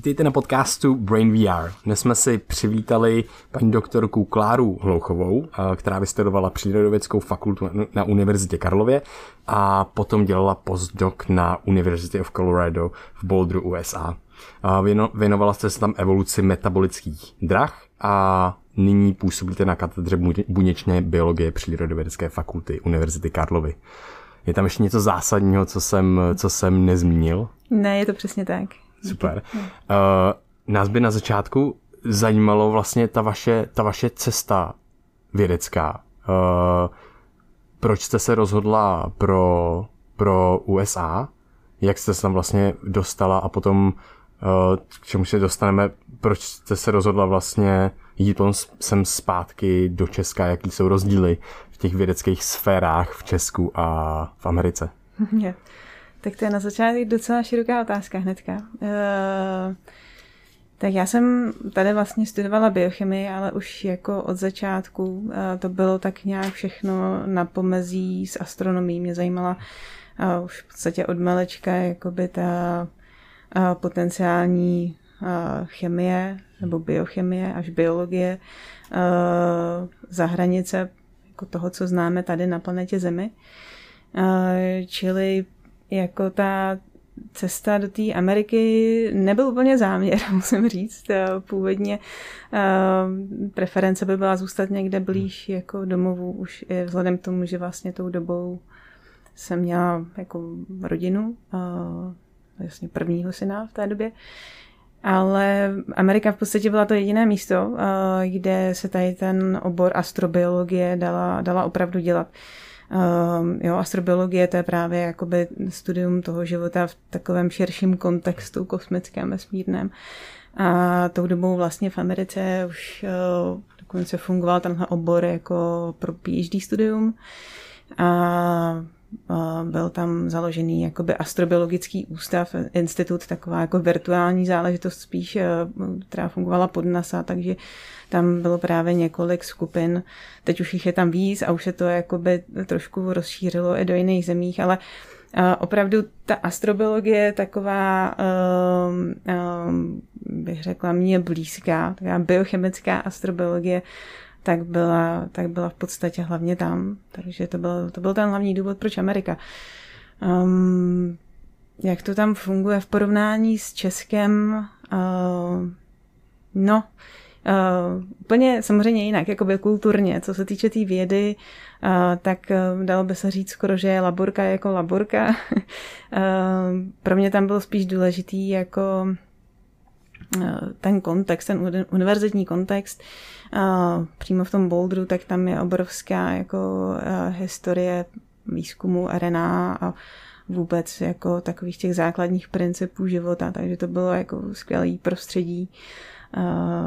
Vítejte na podcastu Brain VR. Dnes jsme si přivítali paní doktorku Kláru Hlouchovou, eh, která vystudovala přírodovědskou fakultu na Univerzitě Karlově a potom dělala postdoc na University of Colorado v Boulderu, USA. Věnovala jste se tam evoluci metabolických drah a nyní působíte na katedře buněčné biologie přírodovědecké fakulty Univerzity Karlovy. Je tam ještě něco zásadního, co jsem, co jsem nezmínil? Ne, je to přesně tak. Super. Uh, nás by na začátku zajímalo vlastně ta vaše, ta vaše cesta vědecká. Uh, proč jste se rozhodla pro, pro USA? Jak jste se tam vlastně dostala a potom uh, k čemu se dostaneme, proč jste se rozhodla vlastně jít sem zpátky do Česka, jaký jsou rozdíly v těch vědeckých sférách v Česku a v Americe? Yeah. Tak to je na začátek docela široká otázka hnedka. Uh, tak já jsem tady vlastně studovala biochemii, ale už jako od začátku uh, to bylo tak nějak všechno na pomezí s astronomií. Mě zajímala uh, už v podstatě od malečka jakoby ta uh, potenciální chemie nebo biochemie až biologie za hranice jako toho, co známe tady na planetě Zemi. Čili jako ta cesta do té Ameriky nebyl úplně záměr, musím říct. Eh, původně uh, preference by byla zůstat někde blíž jako domovu, už i vzhledem k tomu, že vlastně tou dobou jsem měla jako rodinu, vlastně prvního syna v té době. Ale Amerika v podstatě byla to jediné místo, kde se tady ten obor astrobiologie dala, dala opravdu dělat. Um, jo, astrobiologie to je právě jakoby studium toho života v takovém širším kontextu kosmickém, vesmírném. A tou dobou vlastně v Americe už uh, dokonce fungoval tenhle obor jako pro PhD studium. A byl tam založený jakoby astrobiologický ústav, institut, taková jako virtuální záležitost spíš, eh, která fungovala pod NASA, takže tam bylo právě několik skupin. Teď už jich je tam víc a už se to jakoby trošku rozšířilo i do jiných zemích, ale opravdu ta astrobiologie je taková, um, bych řekla, mě blízká, taková biochemická astrobiologie, tak byla, tak byla v podstatě hlavně tam. Takže to byl, to byl ten hlavní důvod, proč Amerika. Um, jak to tam funguje v porovnání s Českem? Uh, no, Uh, úplně samozřejmě jinak, jakoby kulturně, co se týče té tý vědy, uh, tak uh, dalo by se říct skoro, že je laborka jako laborka. uh, pro mě tam byl spíš důležitý jako ten kontext, ten univerzitní kontext. Přímo v tom Boulderu, tak tam je obrovská jako uh, historie výzkumu RNA a vůbec jako takových těch základních principů života, takže to bylo jako skvělé prostředí.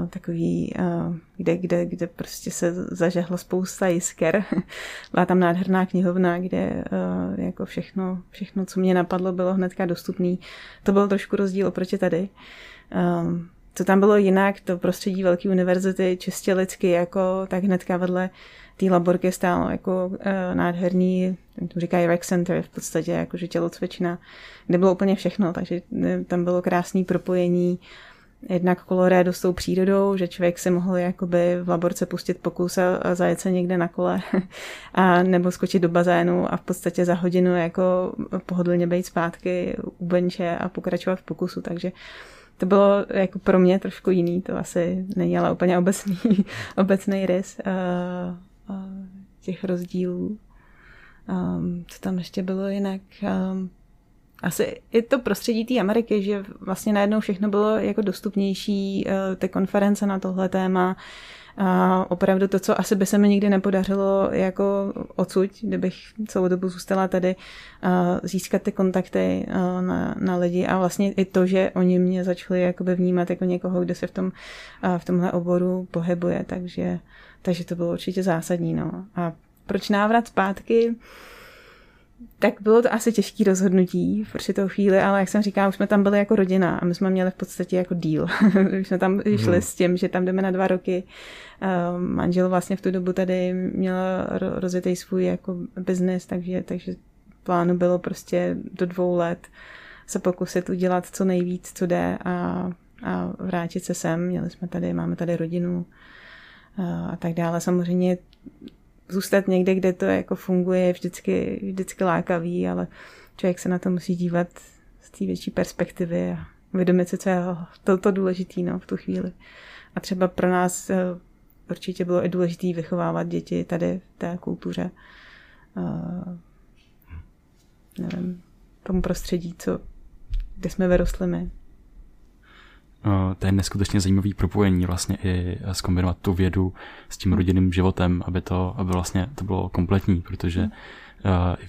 takový, kde, kde, kde prostě se zažehlo spousta jisker. Byla tam nádherná knihovna, kde uh, jako všechno, všechno, co mě napadlo, bylo hnedka dostupný. To byl trošku rozdíl oproti tady. Um, co tam bylo jinak, to prostředí velké univerzity, čistě lidsky, jako tak hnedka vedle té laborky stálo jako uh, nádherný, to říkají rec center, v podstatě jakože tělocvična, kde bylo úplně všechno, takže tam bylo krásné propojení jednak Colorado s tou přírodou, že člověk si mohl jakoby v laborce pustit pokus a zajet se někde na kole a nebo skočit do bazénu a v podstatě za hodinu jako pohodlně být zpátky u benče a pokračovat v pokusu, takže to bylo jako pro mě trošku jiný, to asi není ale úplně obecný, obecný rys uh, uh, těch rozdílů. Um, co tam ještě bylo jinak? Um, asi i to prostředí té Ameriky, že vlastně najednou všechno bylo jako dostupnější, uh, ty konference na tohle téma, a opravdu to, co asi by se mi nikdy nepodařilo jako odsud, kdybych celou dobu zůstala tady, získat ty kontakty na, na lidi a vlastně i to, že oni mě začali jakoby vnímat jako někoho, kdo se v, tom, v tomhle oboru pohybuje, takže, takže to bylo určitě zásadní. No. A proč návrat zpátky? Tak bylo to asi těžké rozhodnutí v určitou chvíli, ale jak jsem říkala, už jsme tam byli jako rodina a my jsme měli v podstatě jako deal. už jsme tam šli hmm. s tím, že tam jdeme na dva roky. Um, manžel vlastně v tu dobu tady měl rozjetý svůj jako biznis, takže, takže plánu bylo prostě do dvou let se pokusit udělat co nejvíc, co jde a, a vrátit se sem. Měli jsme tady, máme tady rodinu a, a tak dále. Samozřejmě zůstat někde, kde to jako funguje, je vždycky, vždycky lákavý, ale člověk se na to musí dívat z té větší perspektivy a uvědomit si, co je to, to důležité no, v tu chvíli. A třeba pro nás eh, určitě bylo i důležité vychovávat děti tady v té kultuře. Uh, nevím, tomu prostředí, co, kde jsme vyrostli my. Eh, to je neskutečně zajímavý propojení vlastně i zkombinovat tu vědu s tím rodinným životem, aby to, aby vlastně to bylo kompletní, protože uh,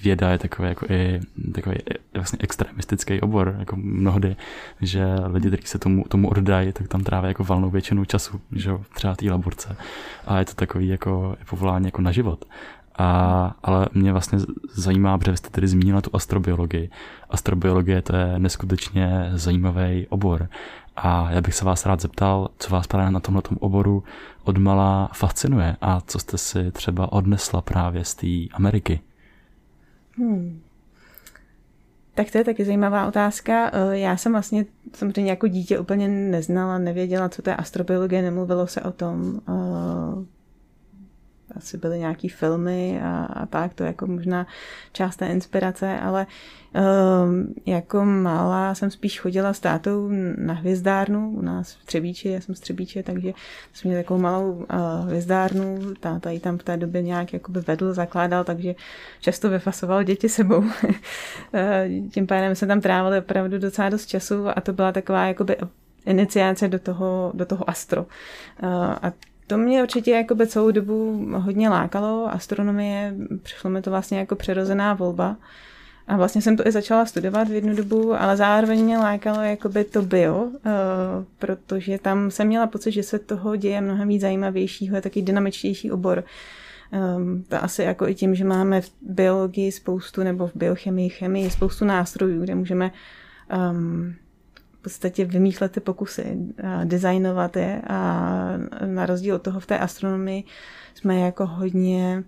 věda je takový jako i takový vlastně extremistický obor, jako mnohdy, že lidi, kteří se tomu, tomu oddají, tak tam tráví jako valnou většinu času, že třeba té laborce. A je to takový jako povolání jako na život. A, ale mě vlastně zajímá, protože jste tedy zmínila tu astrobiologii. Astrobiologie to je neskutečně zajímavý obor. A já bych se vás rád zeptal, co vás právě na tomhle oboru odmala fascinuje a co jste si třeba odnesla právě z té Ameriky. Hmm. Tak to je taky zajímavá otázka. Eh, já jsem vlastně samozřejmě jako dítě úplně neznala, nevěděla, co to je astrobiologie, nemluvilo se o tom. Asi byly nějaký filmy a, a tak, to jako možná část té inspirace, ale um, jako malá jsem spíš chodila s tátou na hvězdárnu u nás v Třebíči, já jsem z Třebíče, takže jsme měli takovou malou uh, hvězdárnu, táta ji tam v té době nějak jakoby vedl, zakládal, takže často vyfasoval děti sebou. Eh, tím pádem jsme tam trávili opravdu docela dost času a to byla taková jakoby iniciace do toho, do toho astro. Uh, a to mě určitě jako by celou dobu hodně lákalo, astronomie, přišlo mi to vlastně jako přirozená volba. A vlastně jsem to i začala studovat v jednu dobu, ale zároveň mě lákalo jakoby to bio, uh, protože tam jsem měla pocit, že se toho děje mnohem víc zajímavějšího, je taky dynamičtější obor. Um, to asi jako i tím, že máme v biologii spoustu, nebo v biochemii, chemii spoustu nástrojů, kde můžeme um, podstatě vymýšlet ty pokusy, designovat je a na rozdíl od toho v té astronomii jsme jako hodně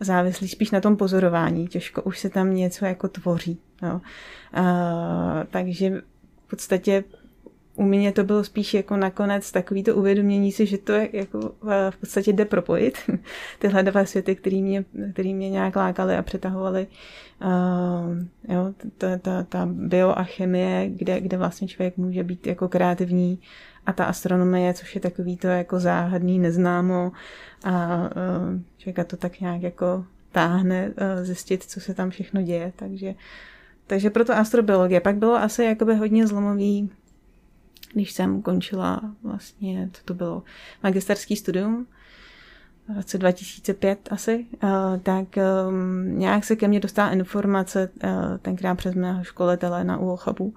závislí spíš na tom pozorování. Těžko už se tam něco jako tvoří. Jo. A, takže v podstatě u mě to bylo spíš jako nakonec takový to uvědomění si, že to je jako v podstatě jde propojit. Tyhle dva světy, který mě, který mě nějak lákaly a přetahovaly. Uh, jo, ta, ta, ta bio a chemie, kde, kde vlastně člověk může být jako kreativní a ta astronomie, což je takový to jako záhadný, neznámo a uh, člověka to tak nějak jako táhne uh, zjistit, co se tam všechno děje, takže takže proto astrobiologie. Pak bylo asi jakoby hodně zlomový když jsem končila vlastně, co to bylo, magisterský studium, v roce 2005 asi, uh, tak um, nějak se ke mně dostala informace uh, tenkrát přes mého školitele na UOCHABu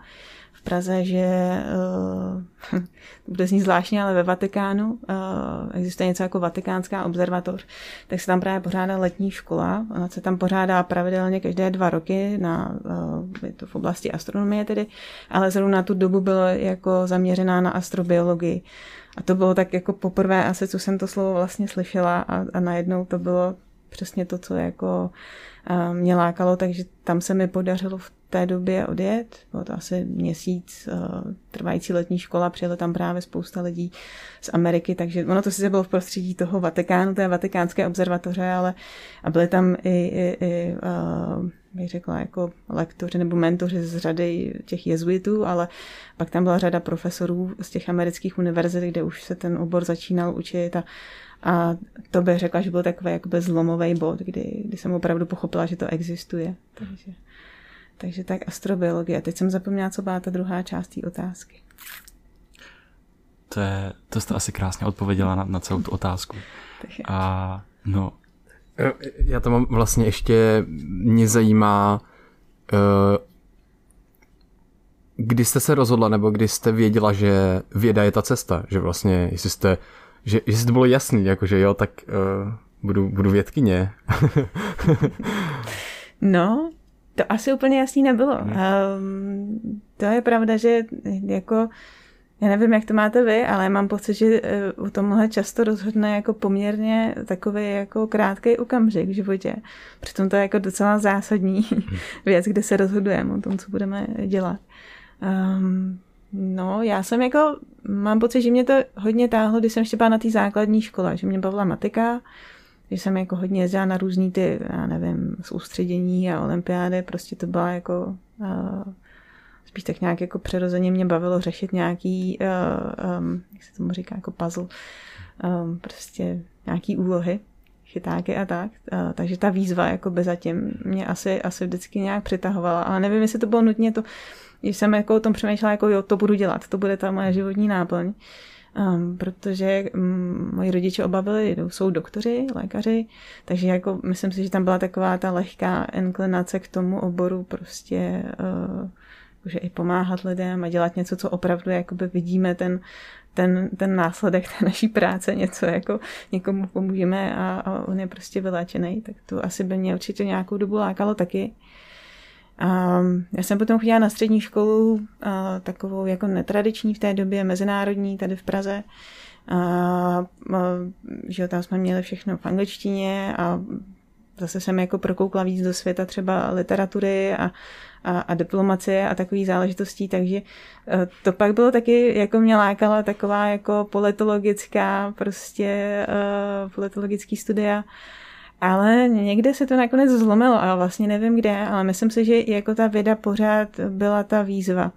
Praze, že uh, bude znít zvláštně, ale ve Vatikánu uh, existuje něco jako Vatikánská observatoř, tak se tam právě pořádá letní škola. Ona se tam pořádá pravidelně každé dva roky na, uh, je to v oblasti astronomie tedy, ale zrovna na tu dobu bylo jako zaměřená na astrobiologii. A to bylo tak jako poprvé asi, co jsem to slovo vlastně slyšela a, a najednou to bylo přesně to, co jako mě lákalo, takže tam se mi podařilo v té době odjet. Bylo to asi měsíc trvající letní škola, přijela tam právě spousta lidí z Ameriky, takže ono to sice bylo v prostředí toho Vatikánu, té vatikánské observatoře, ale a byly tam i, i, i bych řekla, jako lektoři nebo mentoři z řady těch jezuitů, ale pak tam byla řada profesorů z těch amerických univerzit, kde už se ten obor začínal učit a a to bych řekla, že byl takový jakoby zlomový bod, kdy, kdy jsem opravdu pochopila, že to existuje. Takže, takže tak astrobiologie. Teď jsem zapomněla, co byla ta druhá část té otázky. To, je, to jste asi krásně odpověděla na, na celou tu otázku. A no. Já to mám vlastně ještě, mě zajímá, uh, kdy jste se rozhodla, nebo kdy jste věděla, že věda je ta cesta, že vlastně, jestli jste že, že to bylo jasný, jakože jo, tak uh, budu, budu vědkyně. no, to asi úplně jasný nebylo. Hmm. Um, to je pravda, že jako já nevím, jak to máte vy, ale mám pocit, že eh, u tomhle často rozhodne jako poměrně takový jako krátký okamžik v životě. Přitom to je jako docela zásadní hmm. věc, kde se rozhodujeme o tom, co budeme dělat. Um, No, já jsem jako, mám pocit, že mě to hodně táhlo, když jsem ještě byla na té základní škole, že mě bavila matika, že jsem jako hodně jezdila na různý ty, já nevím, soustředění a olympiády, prostě to byla jako, uh, spíš tak nějak jako přirozeně mě bavilo řešit nějaký, uh, um, jak se tomu říká, jako puzzle, um, prostě nějaký úlohy, chytáky a tak. Uh, takže ta výzva jako by zatím mě asi, asi vždycky nějak přitahovala, ale nevím, jestli to bylo nutně to, když jsem jako o tom přemýšlela, jako jo, to budu dělat, to bude ta moje životní náplň. Um, protože um, moji rodiče oba byli, jsou doktoři, lékaři, takže jako myslím si, že tam byla taková ta lehká inklinace k tomu oboru prostě uh, že i pomáhat lidem a dělat něco, co opravdu jakoby vidíme ten, ten, ten následek té naší práce, něco jako někomu pomůžeme a, a on je prostě vyléčený, tak to asi by mě určitě nějakou dobu lákalo taky. A já jsem potom chodila na střední školu, a takovou jako netradiční v té době, mezinárodní, tady v Praze. A, a, že tam jsme měli všechno v angličtině a zase jsem jako prokoukla víc do světa třeba literatury a, a, a diplomacie a takových záležitostí, takže e, to pak bylo taky, jako mě lákala taková jako politologická prostě uh, politologický studia ale někde se to nakonec zlomilo a vlastně nevím kde, ale myslím si, že jako ta věda pořád byla ta výzva.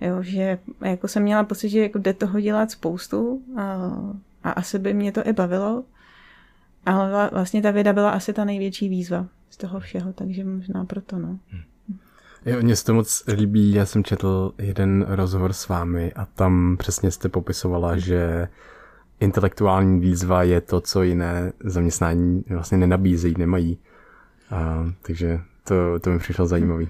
Jo, že jako jsem měla pocit, že jako jde toho dělat spoustu a, a asi by mě to i bavilo, ale vlastně ta věda byla asi ta největší výzva z toho všeho, takže možná proto, no. Jo, mně se to moc líbí, já jsem četl jeden rozhovor s vámi a tam přesně jste popisovala, že intelektuální výzva je to, co jiné zaměstnání vlastně nenabízejí, nemají. A, takže to, to mi přišlo zajímavý.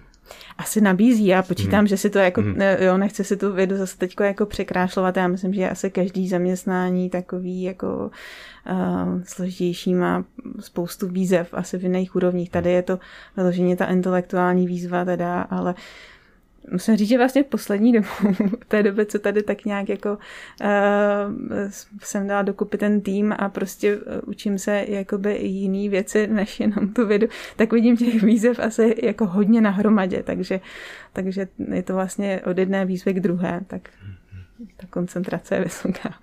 Asi nabízí, já počítám, hmm. že si to jako, hmm. jo, nechci si tu vědu zase teď jako překrášlovat, já myslím, že asi každý zaměstnání takový jako uh, složitější má spoustu výzev asi v jiných úrovních. Tady je to vyloženě ta intelektuální výzva teda, ale musím říct, že vlastně poslední dobu, v té době, co tady tak nějak jako uh, jsem dala dokupy ten tým a prostě uh, učím se jakoby jiný věci, než jenom tu vědu, tak vidím těch výzev asi jako hodně na hromadě, takže, takže je to vlastně od jedné výzvy k druhé, tak ta koncentrace je vysoká.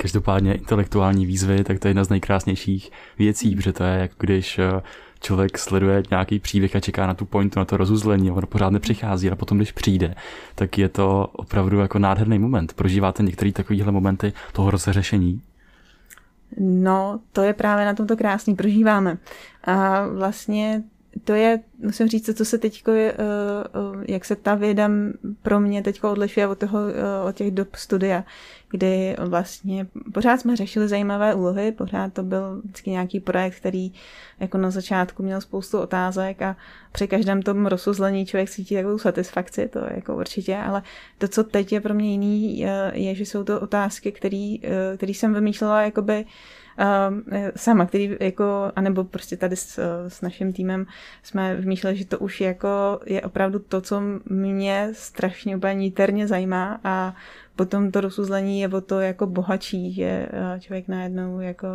Každopádně intelektuální výzvy, tak to je jedna z nejkrásnějších věcí, protože to je jako když eh, člověk sleduje nějaký příběh a čeká na tu pointu, na to rozuzlení, ono pořád nepřichází a potom, když přijde, tak je to opravdu jako nádherný moment. Prožíváte některé takovéhle momenty toho rozřešení? No, to je právě na tomto krásný, prožíváme. A vlastně to je, musím říct, co se teď, jak se ta věda pro mě teď odlišuje od, toho, od těch dob studia, kdy vlastně pořád jsme řešili zajímavé úlohy, pořád to byl vždycky nějaký projekt, který jako na začátku měl spoustu otázek a při každém tom rozuzlení člověk cítí takovou satisfakci, to jako určitě, ale to, co teď je pro mě jiný, je, je že jsou to otázky, který, který jsem vymýšlela jakoby sama, který jako, anebo prostě tady s, s naším týmem jsme vymýšleli, že to už jako je opravdu to, co mě strašně úplně níterně zajímá a potom to rozuzlení je o to jako bohatší, že člověk najednou jako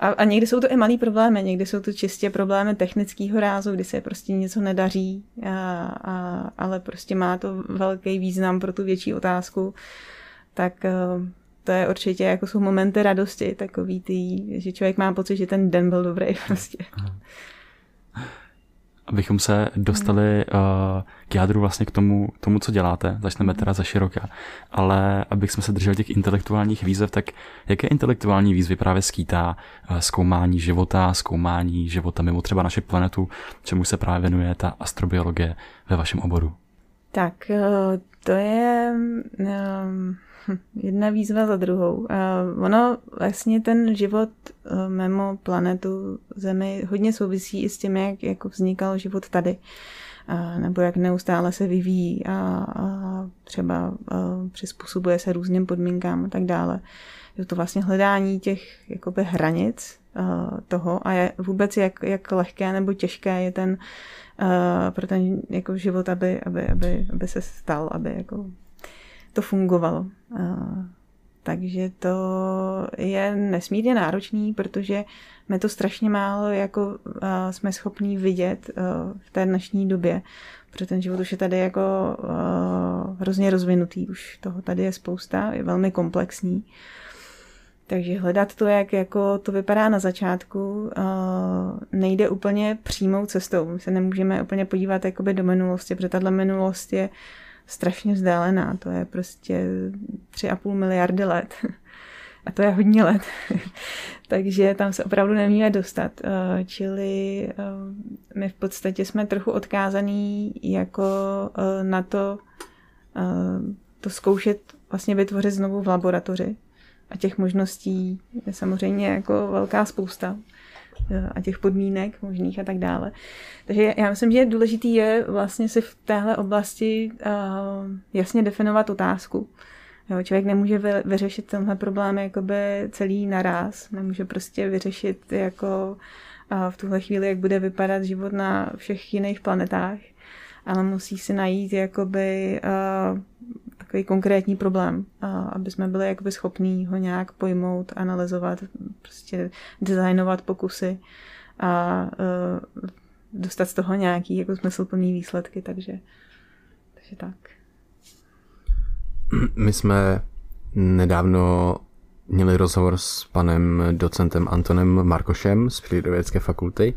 a, a někdy jsou to i malý problémy, někdy jsou to čistě problémy technického rázu, kdy se prostě něco nedaří, a, a, ale prostě má to velký význam pro tu větší otázku, tak to je určitě, jako jsou momenty radosti, takový ty, že člověk má pocit, že ten den byl dobrý prostě. Abychom se dostali uh, k jádru vlastně k tomu, tomu, co děláte, začneme teda za široká, ale abych jsme se drželi těch intelektuálních výzev, tak jaké intelektuální výzvy právě skýtá uh, zkoumání života, zkoumání života mimo třeba naši planetu, čemu se právě věnuje ta astrobiologie ve vašem oboru? Tak uh, to je... Um jedna výzva za druhou. A ono vlastně ten život eh, mimo planetu Zemi hodně souvisí i s tím, jak jako vznikal život tady. Nebo jak neustále se vyvíjí a, a třeba a přizpůsobuje se různým podmínkám a tak dále. Je to vlastně hledání těch jakoby hranic toho a je vůbec jak, jak lehké nebo těžké je ten pro ten jako život, aby, aby, aby, aby se stal, aby jako to fungovalo. Takže to je nesmírně náročný, protože my to strašně málo jako jsme schopní vidět v té dnešní době, protože ten život už je tady jako hrozně rozvinutý, už toho tady je spousta, je velmi komplexní. Takže hledat to, jak jako to vypadá na začátku, nejde úplně přímou cestou. My se nemůžeme úplně podívat jakoby do minulosti, protože tahle minulost je strašně vzdálená. To je prostě 3,5 miliardy let. A to je hodně let. Takže tam se opravdu nemíme dostat. Eh, čili eh, my v podstatě jsme trochu odkázaný jako eh, na to, to zkoušet vlastně vytvořit znovu v laboratoři. A těch možností je samozřejmě jako velká spousta a těch podmínek možných a tak dále. Takže já myslím, že důležitý je vlastně si v téhle oblasti uh, jasně definovat otázku. Jo, člověk nemůže vyřešit tenhle problém jakoby celý naraz, nemůže prostě vyřešit jako uh, v tuhle chvíli, jak bude vypadat život na všech jiných planetách, ale musí si najít jakoby uh, takový konkrétní problém, aby jsme byli jakoby schopní ho nějak pojmout, analyzovat, prostě designovat pokusy a e, dostat z toho nějaký jako smysluplný výsledky, takže, takže tak. My jsme nedávno měli rozhovor s panem docentem Antonem Markošem z Přírodovědecké fakulty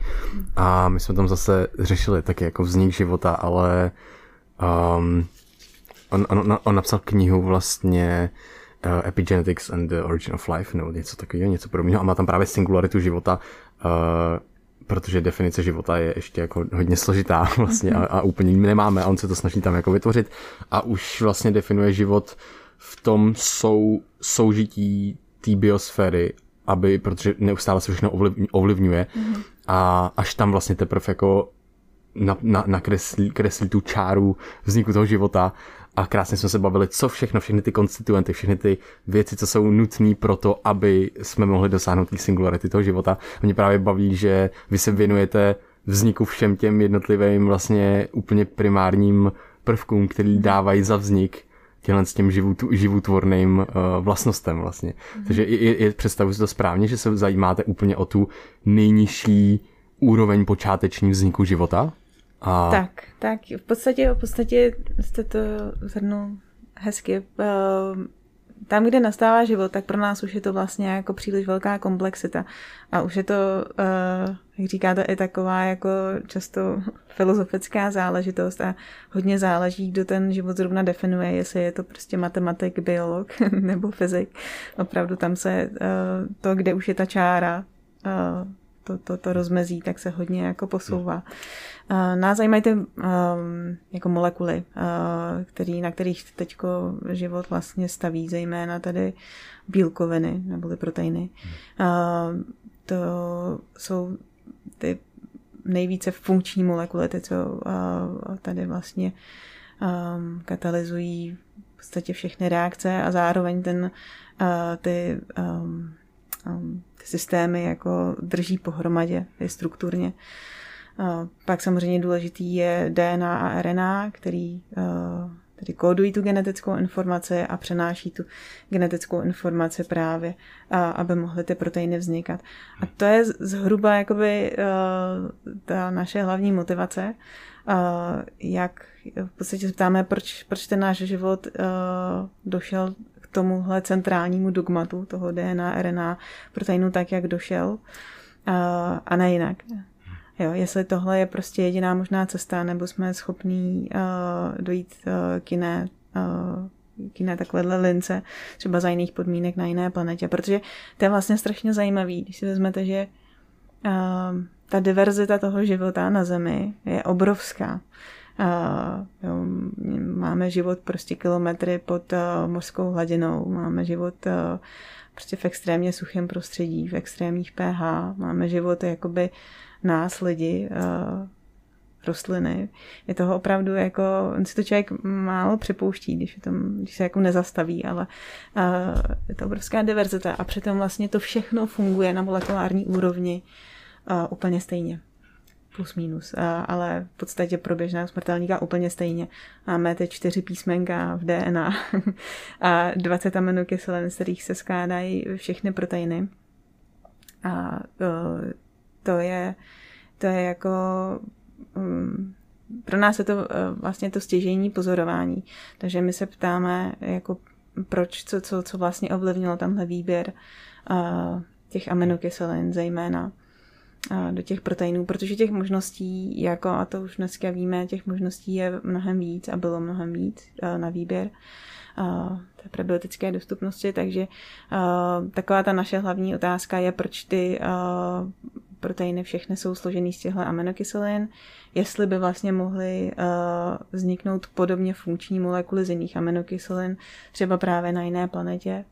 a my jsme tam zase řešili taky jako vznik života, ale um, on, on, on napsal knihu vlastně uh, Epigenetics and the Origin of Life, nebo něco takového, něco podobného. A má tam právě singularitu života, uh, protože definice života je ještě jako hodně složitá vlastně a, a úplně nemáme a on se to snaží tam jako vytvořit a už vlastně definuje život v tom sou, soužití té biosféry, aby, protože neustále se všechno ovlivňuje mm-hmm. a až tam vlastně teprve jako na, na, nakreslí kreslí tu čáru vzniku toho života a krásně jsme se bavili, co všechno, všechny ty konstituenty, všechny ty věci, co jsou nutné pro to, aby jsme mohli dosáhnout té singularity toho života. A mě právě baví, že vy se věnujete vzniku všem těm jednotlivým vlastně úplně primárním prvkům, který dávají za vznik těhle s těm životvorným uh, vlastnostem vlastně. Mm. Takže je, je, představuji si to správně, že se zajímáte úplně o tu nejnižší úroveň počáteční vzniku života? A... Tak, tak, v podstatě, v podstatě jste to zhrnul hezky. Ehm, tam, kde nastává život, tak pro nás už je to vlastně jako příliš velká komplexita. A už je to, eh, jak říkáte, i taková jako často filozofická záležitost a hodně záleží, kdo ten život zrovna definuje, jestli je to prostě matematik, biolog nebo fyzik. Opravdu tam se eh, to, kde už je ta čára, eh, to, to, to rozmezí, tak se hodně jako posouvá. Uh, nás zajímají ty um, jako molekuly, uh, který, na kterých teď život vlastně staví, zejména tady bílkoviny nebo proteiny. Uh, to jsou ty nejvíce funkční molekuly, ty, co uh, tady vlastně um, katalyzují v podstatě všechny reakce a zároveň ten, uh, ty, um, um, ty systémy jako drží pohromadě i strukturně. Pak samozřejmě důležitý je DNA a RNA, který tedy kódují tu genetickou informaci a přenáší tu genetickou informaci právě, aby mohly ty proteiny vznikat. A to je zhruba jakoby ta naše hlavní motivace, jak v podstatě ptáme, proč, proč ten náš život došel tomuhle centrálnímu dogmatu toho DNA, RNA proteinu tak, jak došel a ne jinak. Jo, jestli tohle je prostě jediná možná cesta, nebo jsme schopní uh, dojít uh, k jiné uh, k jiné takovéhle lince, třeba za jiných podmínek na jiné planetě, protože to je vlastně strašně zajímavý, když si vezmete, že uh, ta diverzita toho života na Zemi je obrovská. Jo, máme život prostě kilometry pod mořskou hladinou, máme život prostě v extrémně suchém prostředí, v extrémních pH, máme život jakoby nás, lidi, rostliny. Je toho opravdu jako, on si to člověk málo připouští, když, je tam, když se jako nezastaví, ale uh, je to obrovská diverzita a přitom vlastně to všechno funguje na molekulární úrovni uh, úplně stejně plus minus, ale v podstatě pro běžného smrtelníka úplně stejně. Máme ty čtyři písmenka v DNA a 20 aminokyselin, z kterých se skládají všechny proteiny. A to je, to je jako um, pro nás je to uh, vlastně to stěžení pozorování. Takže my se ptáme, jako proč, co, co, co vlastně ovlivnilo tenhle výběr těch aminokyselin zejména do těch proteinů, protože těch možností, jako a to už dneska víme, těch možností je mnohem víc a bylo mnohem víc na výběr té prebiotické dostupnosti, takže taková ta naše hlavní otázka je, proč ty proteiny všechny jsou složený z těchto aminokyselin, jestli by vlastně mohly vzniknout podobně funkční molekuly z jiných aminokyselin, třeba právě na jiné planetě.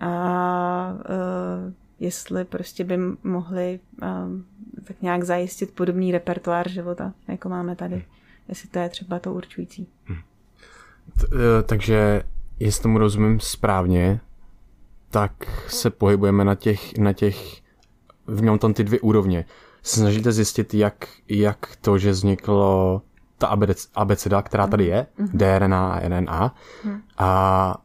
A jestli prostě by mohli um, tak nějak zajistit podobný repertoár života, jako máme tady. Jestli to je třeba to určující. Takže, jestli tomu rozumím správně, tak se pohybujeme na těch, na těch v něm tam ty dvě úrovně. Snažíte zjistit, jak, jak to, že vzniklo ta abeceda, která tady je, mm-hmm. DRNA a RNA, mm. a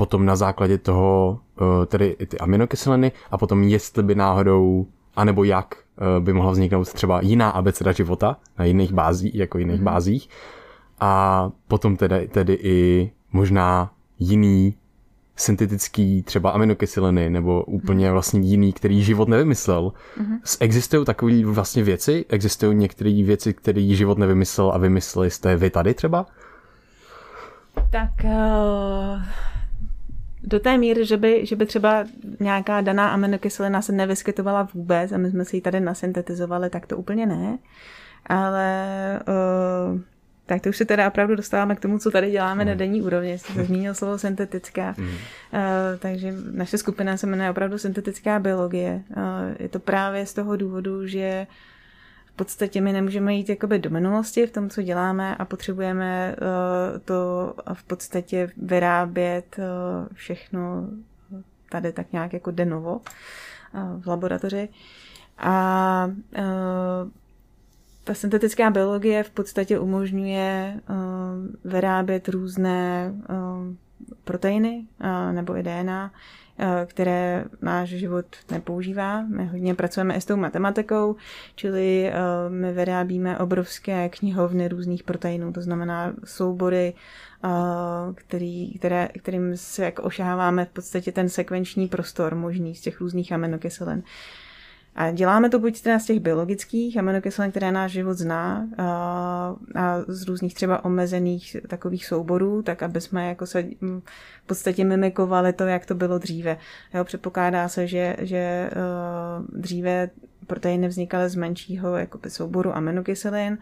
potom na základě toho eh, tedy ty aminokyseliny a potom jestli by náhodou, anebo jak eh, by mohla vzniknout třeba jiná abeceda života na jiných bázích, jako jiných mm-hmm. bázích a potom tedy, tedy i možná jiný syntetický třeba aminokyseliny nebo úplně mhm. vlastně jiný, který život nevymyslel. Mm-hmm. Existují takové vlastně věci? Existují některé věci, které život nevymyslel a vymysleli jste vy tady třeba? Tak uh, do té míry, že by, že by třeba nějaká daná aminokyselina se nevyskytovala vůbec a my jsme si ji tady nasyntetizovali, tak to úplně ne. Ale uh, tak to už se teda opravdu dostáváme k tomu, co tady děláme mm. na denní úrovni. Jste se zmínil slovo syntetická. Mm. Uh, takže naše skupina se jmenuje opravdu syntetická biologie. Uh, je to právě z toho důvodu, že v podstatě my nemůžeme jít jakoby do minulosti v tom, co děláme a potřebujeme uh, to v podstatě vyrábět uh, všechno tady tak nějak jako denovo uh, v laboratoři. A ta syntetická biologie v podstatě umožňuje vyrábět různé proteiny nebo i DNA, které náš život nepoužívá. My hodně pracujeme i s tou matematikou, čili uh, my vyrábíme obrovské knihovny různých proteinů, to znamená soubory, uh, který, které, kterým se jako ošáváme v podstatě ten sekvenční prostor možný z těch různých aminokyselin. A děláme to buď teda z těch biologických aminokyselin, které náš život zná a, z různých třeba omezených takových souborů, tak aby jsme jako se v podstatě mimikovali to, jak to bylo dříve. Jo, předpokládá se, že, že uh, dříve proteiny vznikaly z menšího jakoby, souboru aminokyselin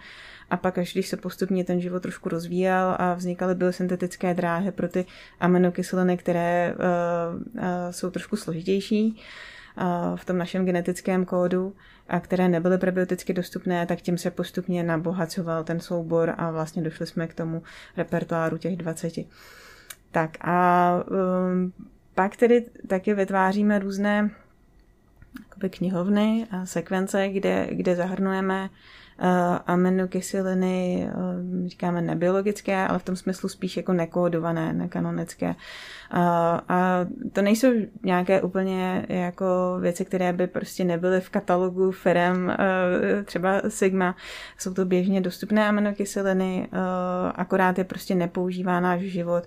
a pak až když se postupně ten život trošku rozvíjel a vznikaly biosyntetické dráhy pro ty aminokyseliny, které uh, uh, jsou trošku složitější, v tom našem genetickém kódu a které nebyly prebioticky dostupné, tak tím se postupně nabohacoval ten soubor a vlastně došli jsme k tomu repertoáru těch 20. Tak a um, pak tedy taky vytváříme různé knihovny a sekvence, kde, kde zahrnujeme aminokyseliny, uh, říkáme nebiologické, ale v tom smyslu spíš jako nekódované, nekanonické. A to nejsou nějaké úplně jako věci, které by prostě nebyly v katalogu firm, uh, třeba Sigma. Jsou to běžně dostupné aminokyseliny, uh, akorát je prostě nepoužívá náš život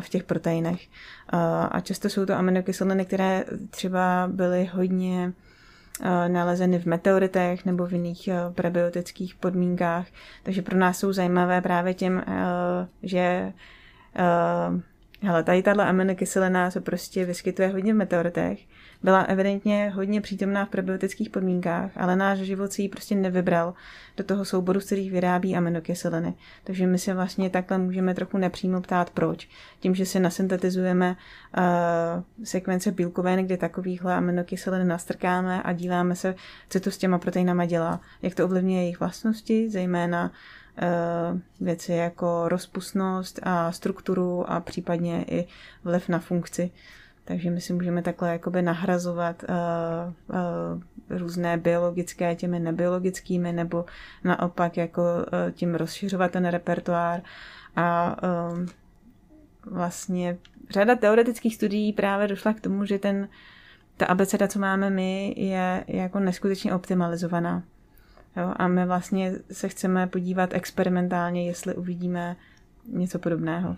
v těch proteinech. A často jsou to aminokyseliny, které třeba byly hodně Eh, nalezeny v meteoritech nebo v jiných eh, prebiotických podmínkách. Takže pro nás jsou zajímavé právě tím, eh, že hele, tady tato aminokyselina se prostě vyskytuje hodně v meteoritech byla evidentně hodně přítomná v prebiotických podmínkách, ale náš život si ji prostě nevybral do toho souboru, z kterých vyrábí aminokyseliny. Takže my se vlastně takhle můžeme trochu nepřímo ptát, proč. Tím, že si nasyntetizujeme uh, sekvence bílkovin, kde takovýchhle aminokyseliny nastrkáme a díváme se, co to s těma proteinama dělá, jak to ovlivňuje jejich vlastnosti, zejména uh, věci jako rozpustnost a strukturu a případně i vliv na funkci. Takže my si můžeme takhle jakoby nahrazovat uh, uh, různé biologické těmi nebiologickými, nebo naopak jako uh, tím rozšiřovat ten repertoár. A um, vlastně řada teoretických studií právě došla k tomu, že ten, ta abeceda, co máme my, je, je jako neskutečně optimalizovaná. Jo? A my vlastně se chceme podívat experimentálně, jestli uvidíme něco podobného.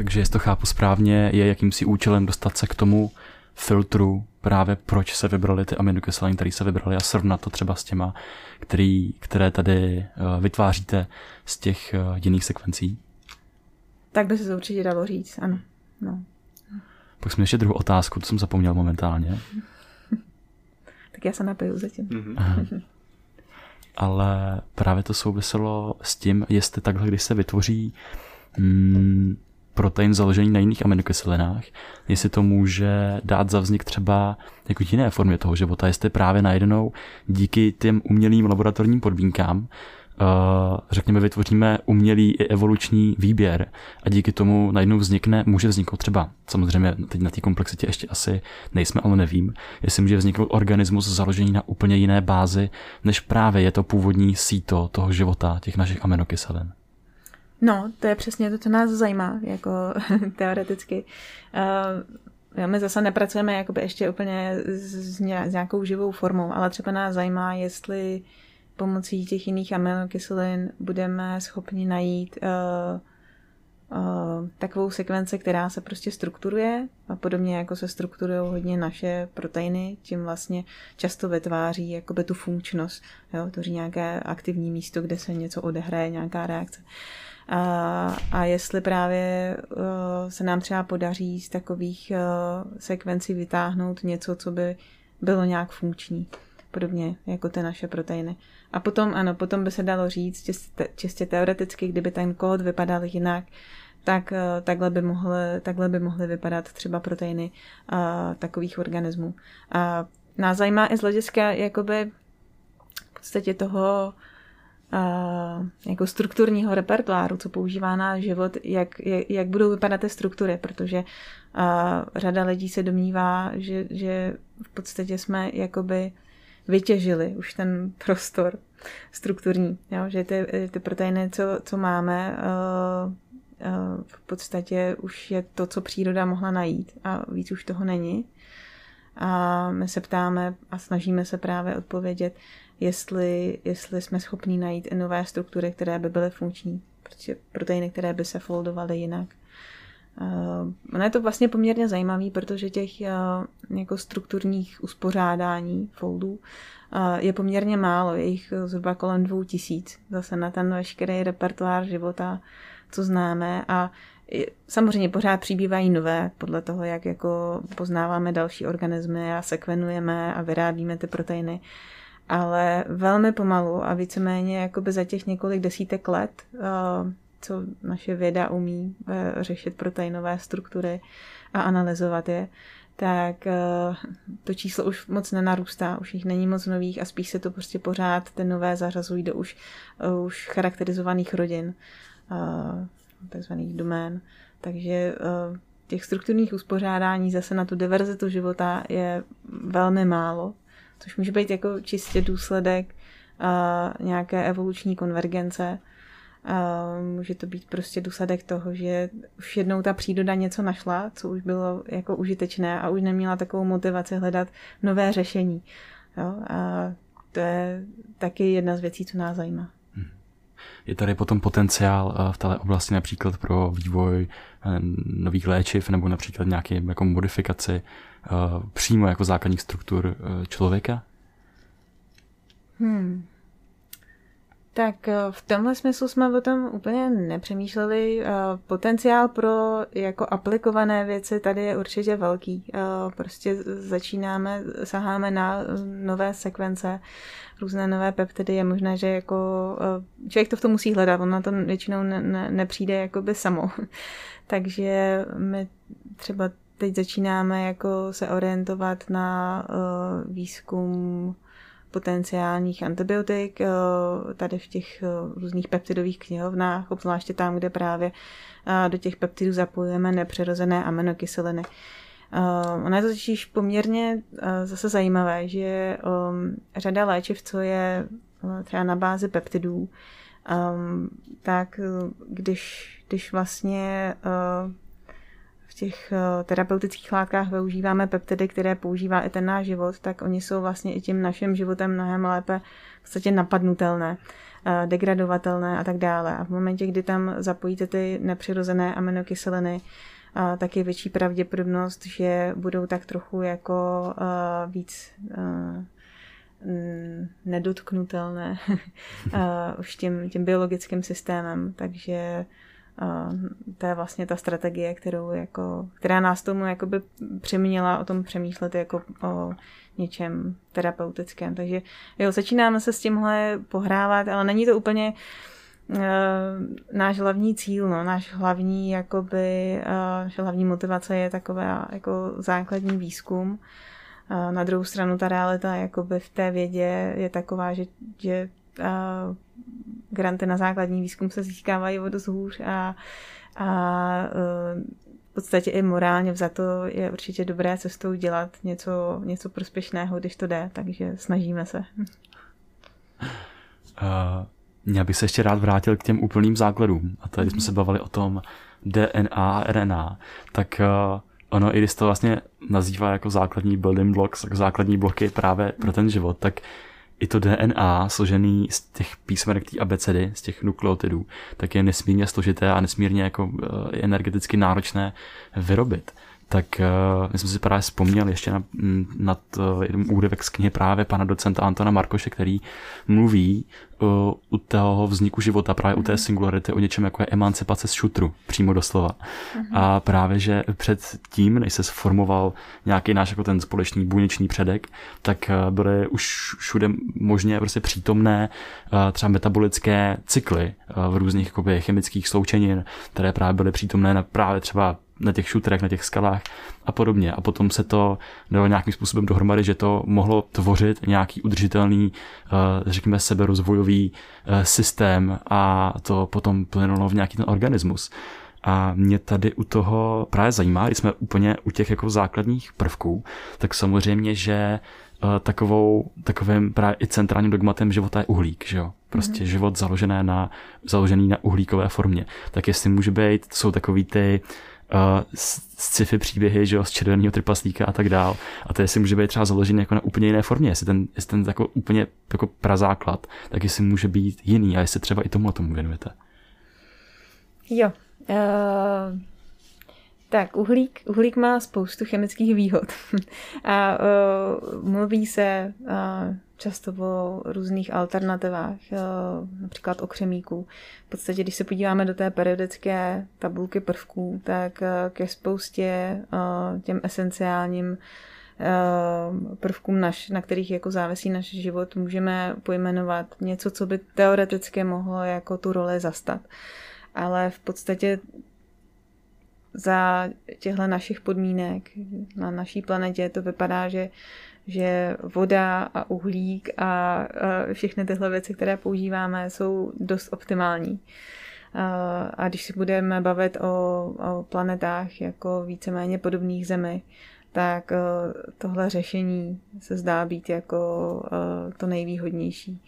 Takže jestli to chápu správně, je jakýmsi účelem dostat se k tomu filtru právě proč se vybrali ty aminokyseliny, které se vybrali a srovnat to třeba s těma, který, které tady eh, vytváříte z těch eh, jiných sekvencí? Tak by se to určitě dalo říct, ano. No. Pak jsme ještě druhou otázku, to jsem zapomněl momentálně. tak já se napiju zatím. Mm-hmm. Ale právě to souviselo s tím, jestli takhle, když se vytvoří mm, protein založený na jiných aminokyselinách, jestli to může dát za vznik třeba jako jiné formě toho života, jestli právě najednou díky těm umělým laboratorním podmínkám Uh, řekněme, vytvoříme umělý i evoluční výběr a díky tomu najednou vznikne, může vzniknout třeba, samozřejmě teď na té komplexitě ještě asi nejsme, ale nevím, jestli může vzniknout organismus založený na úplně jiné bázi, než právě je to původní síto toho života, těch našich aminokyselin. No, to je přesně to, co nás zajímá, jako teoreticky. Uh, my zase nepracujeme jakoby ještě úplně s, nějakou živou formou, ale třeba nás zajímá, jestli pomocí těch jiných aminokyselin budeme schopni najít uh, uh, takovou sekvence, která se prostě strukturuje a podobně jako se strukturují hodně naše proteiny, tím vlastně často vytváří jakoby tu funkčnost, jo, tvoří nějaké aktivní místo, kde se něco odehraje, nějaká reakce. Uh, a, a jestli právě uh, se nám třeba podaří z takových uh, sekvencí vytáhnout něco, co by bylo nějak funkční. Podobně jako ty naše proteiny. A potom, ano, potom by se dalo říct, čistě, čistě teoreticky, kdyby ten kód vypadal jinak, tak uh, takhle by, mohly, takhle by mohly vypadat třeba proteiny uh, takových organismů. A nás zajímá i z hlediska jakoby v podstatě toho, jako strukturního repertoáru, co používá náš život, jak, jak, jak budou vypadat ty struktury, protože uh, řada lidí se domnívá, že, že v podstatě jsme jakoby vytěžili už ten prostor strukturní, jo? že ty, ty proteiny, co, co máme, uh, v podstatě už je to, co příroda mohla najít a víc už toho není. A my se ptáme a snažíme se právě odpovědět, jestli, jestli jsme schopni najít i nové struktury, které by byly funkční, protože proteiny, které by se foldovaly jinak. Uh, ono je to vlastně poměrně zajímavé, protože těch uh, jako strukturních uspořádání foldů uh, je poměrně málo, je jich zhruba kolem dvou tisíc, zase na ten veškerý repertoár života, co známe a Samozřejmě pořád přibývají nové, podle toho, jak jako poznáváme další organismy a sekvenujeme a vyrábíme ty proteiny. Ale velmi pomalu a víceméně jakoby za těch několik desítek let, co naše věda umí e, řešit proteinové struktury a analyzovat je, tak e, to číslo už moc nenarůstá, už jich není moc nových a spíš se to prostě pořád ty nové zařazují do už, už charakterizovaných rodin takzvaných domén. Takže eh, těch strukturních uspořádání zase na tu diverzitu života je velmi málo, což může být jako čistě důsledek eh, nějaké evoluční konvergence. Eh, může to být prostě důsledek toho, že už jednou ta příroda něco našla, co už bylo jako užitečné a už neměla takovou motivaci hledat nové řešení. Jo? A to je taky jedna z věcí, co nás zajímá. Je tady potom potenciál eh, v této oblasti například pro vývoj nových léčiv nebo například nějaké jako modifikaci přímo jako základních struktur člověka? Hmm. Tak v tomhle smyslu jsme o tom úplně nepřemýšleli. Potenciál pro jako aplikované věci tady je určitě velký. Prostě začínáme, saháme na nové sekvence různé nové peptidy, je možné, že jako eh, člověk to v tom musí hledat, on na to většinou ne, ne, nepřijde jakoby samo. Takže my třeba teď začínáme jako se orientovat na uh, výzkum potenciálních antibiotik uh, tady v těch uh, různých peptidových knihovnách, obzvláště tam, kde právě do těch peptidů zapojujeme nepřirozené aminokyseliny. Ono je to totiž poměrně zase zajímavé, že um, řada léčiv, co je třeba na bázi peptidů, um, tak když, když vlastně uh, těch uh, terapeutických látkách využíváme peptidy, které používá i ten náš život, tak oni jsou vlastně i tím naším životem mnohem lépe v podstatě napadnutelné degradovatelné a tak dále. A v momentě, kdy tam zapojíte ty nepřirozené aminokyseliny, a tak je větší pravděpodobnost, že budou tak trochu jako víc nedotknutelné už tím, tím biologickým systémem, takže to je vlastně ta strategie, kterou jako, která nás tomu jakoby přiměla o tom přemýšlet jako o něčem terapeutickém. Takže jo, začínáme se s tímhle pohrávat, ale není to úplně uh, náš hlavní cíl, no, náš hlavní, jakoby, naše hlavní motivace je taková jako základní výzkum. Eh, na druhou stranu ta realita jakoby v té vědě je taková, že, že granty na základní výzkum se získávají o dost hůř a, a v podstatě i morálně vzato je určitě dobré cestou dělat něco, něco prospěšného, když to jde, takže snažíme se. Uh, já bych se ještě rád vrátil k těm úplným základům. A tady jsme se bavili o tom DNA a RNA, tak uh, ono, i když to vlastně nazývá jako základní building blocks, jako základní bloky právě pro ten život, tak i to DNA složený z těch písmenek té abecedy, z těch nukleotidů, tak je nesmírně složité a nesmírně jako uh, energeticky náročné vyrobit tak uh, my jsme si právě vzpomněli ještě na, na to, jeden úryvek z knihy právě pana docenta Antona Markoše, který mluví uh, u toho vzniku života, právě u té mhm. singularity, o něčem jako je emancipace z šutru, přímo doslova. Uh-huh. A právě, že před tím, než se sformoval nějaký náš jako ten společný buněčný předek, tak uh, byly už všude možně prostě přítomné uh, třeba metabolické cykly uh, v různých jakoby, chemických sloučenin, které právě byly přítomné na právě třeba na těch šutrech, na těch skalách a podobně. A potom se to dalo nějakým způsobem dohromady, že to mohlo tvořit nějaký udržitelný, eh, řekněme, seberozvojový eh, systém a to potom plynulo v nějaký ten organismus. A mě tady u toho právě zajímá, když jsme úplně u těch jako základních prvků, tak samozřejmě, že eh, takovou, takovým právě i centrálním dogmatem života je uhlík, že jo? Prostě mm. život založený na, založený na uhlíkové formě. Tak jestli může být, jsou takový ty uh, sci-fi příběhy, že jo, z červeného trpaslíka a tak dál. A to jestli může být třeba založený jako na úplně jiné formě, jestli ten, jestli ten jako úplně jako prazáklad, tak jestli může být jiný a jestli třeba i tomu tomu věnujete. Jo. Uh, Tak, uhlík, uhlík má spoustu chemických výhod. A uh, mluví se uh, často o různých alternativách, uh, například o křemíku. V podstatě, když se podíváme do té periodické tabulky prvků, tak uh, ke spoustě uh, těm esenciálním prvkům, naš, na kterých jako závisí náš život, můžeme pojmenovat něco, co by teoreticky mohlo jako tu roli zastat. Ale v podstatě za těchto našich podmínek na naší planetě to vypadá, že, že voda a uhlík a, všechny tyhle věci, které používáme, jsou dost optimální. A, a když si budeme bavit o, o planetách jako víceméně podobných Zemi, tak tohle řešení se zdá být jako to nejvýhodnější.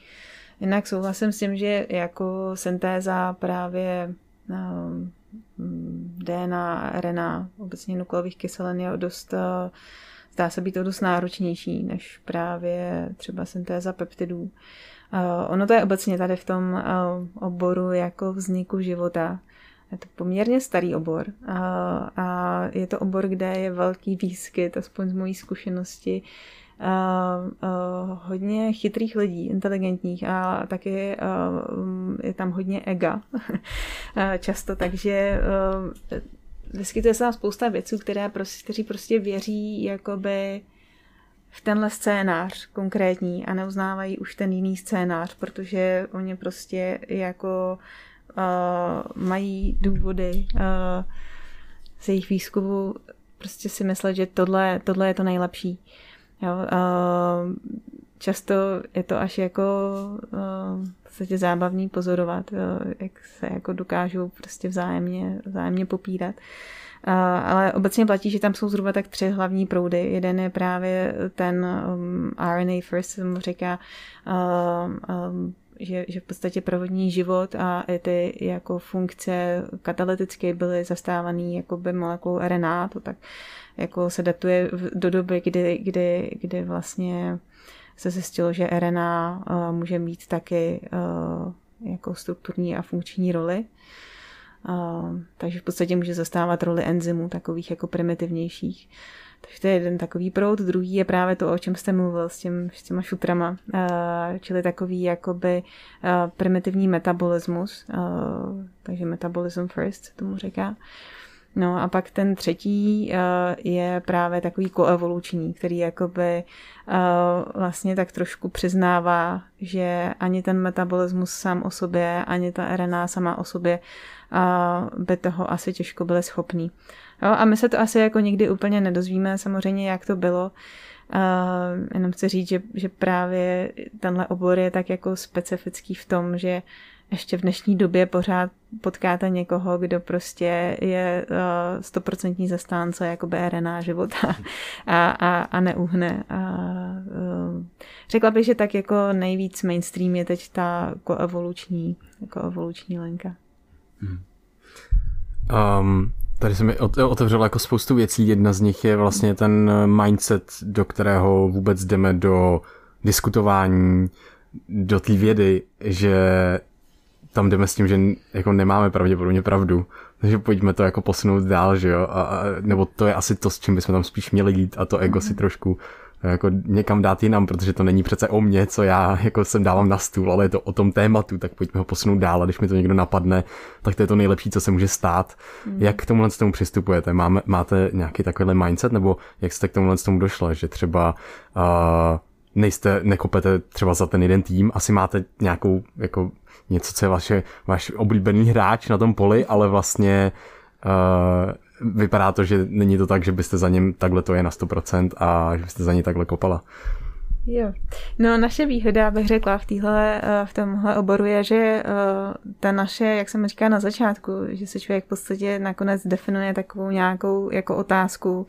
Jinak souhlasím s tím, že jako syntéza právě DNA, RNA, obecně nukleových kyselin je dost, eh, zdá se být to dost náročnější než právě třeba syntéza peptidů. Eh, ono to je obecně tady v tom eh, oboru jako vzniku života. Je to poměrně starý obor a je to obor, kde je velký výskyt, aspoň z mojí zkušenosti, hodně chytrých lidí, inteligentních a taky uh, je tam hodně ega často, takže uh, vyskytuje se tam spousta věců, které prostě, kteří prostě věří jakoby v tenhle scénář konkrétní a neuznávají už ten jiný scénář, protože oni prostě jako uh, mají důvody uh, z jejich výzkumu prostě si myslet, že tohle, tohle je to nejlepší. Jo, uh, často je to až jako uh, v podstatě zábavný pozorovat, jak se jako dokážou prostě vzájemně, vzájemně popírat. Ale obecně platí, že tam jsou zhruba tak tři hlavní proudy. Jeden je právě ten um, RNA first, jsem říká, uh, um, že, že v podstatě provodní život a i ty jako funkce katalytické byly zastávané jako by molekulou RNA, to tak jako se datuje do doby, kdy, kdy, kdy vlastně se zjistilo, že RNA uh, může mít taky uh, jako strukturní a funkční roli. Uh, takže v podstatě může zastávat roli enzymů, takových jako primitivnějších. Takže to je jeden takový proud. Druhý je právě to, o čem jste mluvil s, těm, s těma šutrama, čili takový jakoby primitivní metabolismus, takže metabolism first tomu říká. Uh, No a pak ten třetí uh, je právě takový koevoluční, který jakoby uh, vlastně tak trošku přiznává, že ani ten metabolismus sám o sobě, ani ta RNA sama o sobě uh, by toho asi těžko byly schopný. Jo, a my se to asi jako nikdy úplně nedozvíme, samozřejmě jak to bylo. Jenom chci říct, že, že právě tenhle obor je tak jako specifický v tom, že ještě v dnešní době pořád potkáte někoho, kdo prostě je eh, stoprocentní zastánce jako RNA života a, a, a neuhne. A, uh, řekla bych, že tak jako nejvíc mainstream je teď ta jako evoluční, jako evoluční linka. Hmm. Um, tady se mi otevřelo jako spoustu věcí. Jedna z nich je vlastně ten mindset, do kterého vůbec jdeme do diskutování, do té vědy, že tam jdeme s tím, že jako nemáme pravděpodobně pravdu, takže pojďme to jako posunout dál, že jo, a, a, nebo to je asi to, s čím bychom tam spíš měli jít a to ego si mhm. trošku jako někam dát jinam, protože to není přece o mně, co já jako sem dávám na stůl, ale je to o tom tématu, tak pojďme ho posunout dál a když mi to někdo napadne, tak to je to nejlepší, co se může stát. Mm. Jak k tomuhle tomu přistupujete? Máme, máte nějaký takovýhle mindset, nebo jak jste k tomuhle tomu došli, že třeba uh, nejste, nekopete třeba za ten jeden tým, asi máte nějakou jako něco, co je vaše, váš oblíbený hráč na tom poli, ale vlastně uh, vypadá to, že není to tak, že byste za něm takhle to je na 100% a že byste za ní takhle kopala. Jo. No naše výhoda, bych řekla, v, týhle, eh, v tomhle oboru je, že eh, ta naše, jak jsem říkala na začátku, že se člověk v podstatě nakonec definuje takovou nějakou jako otázku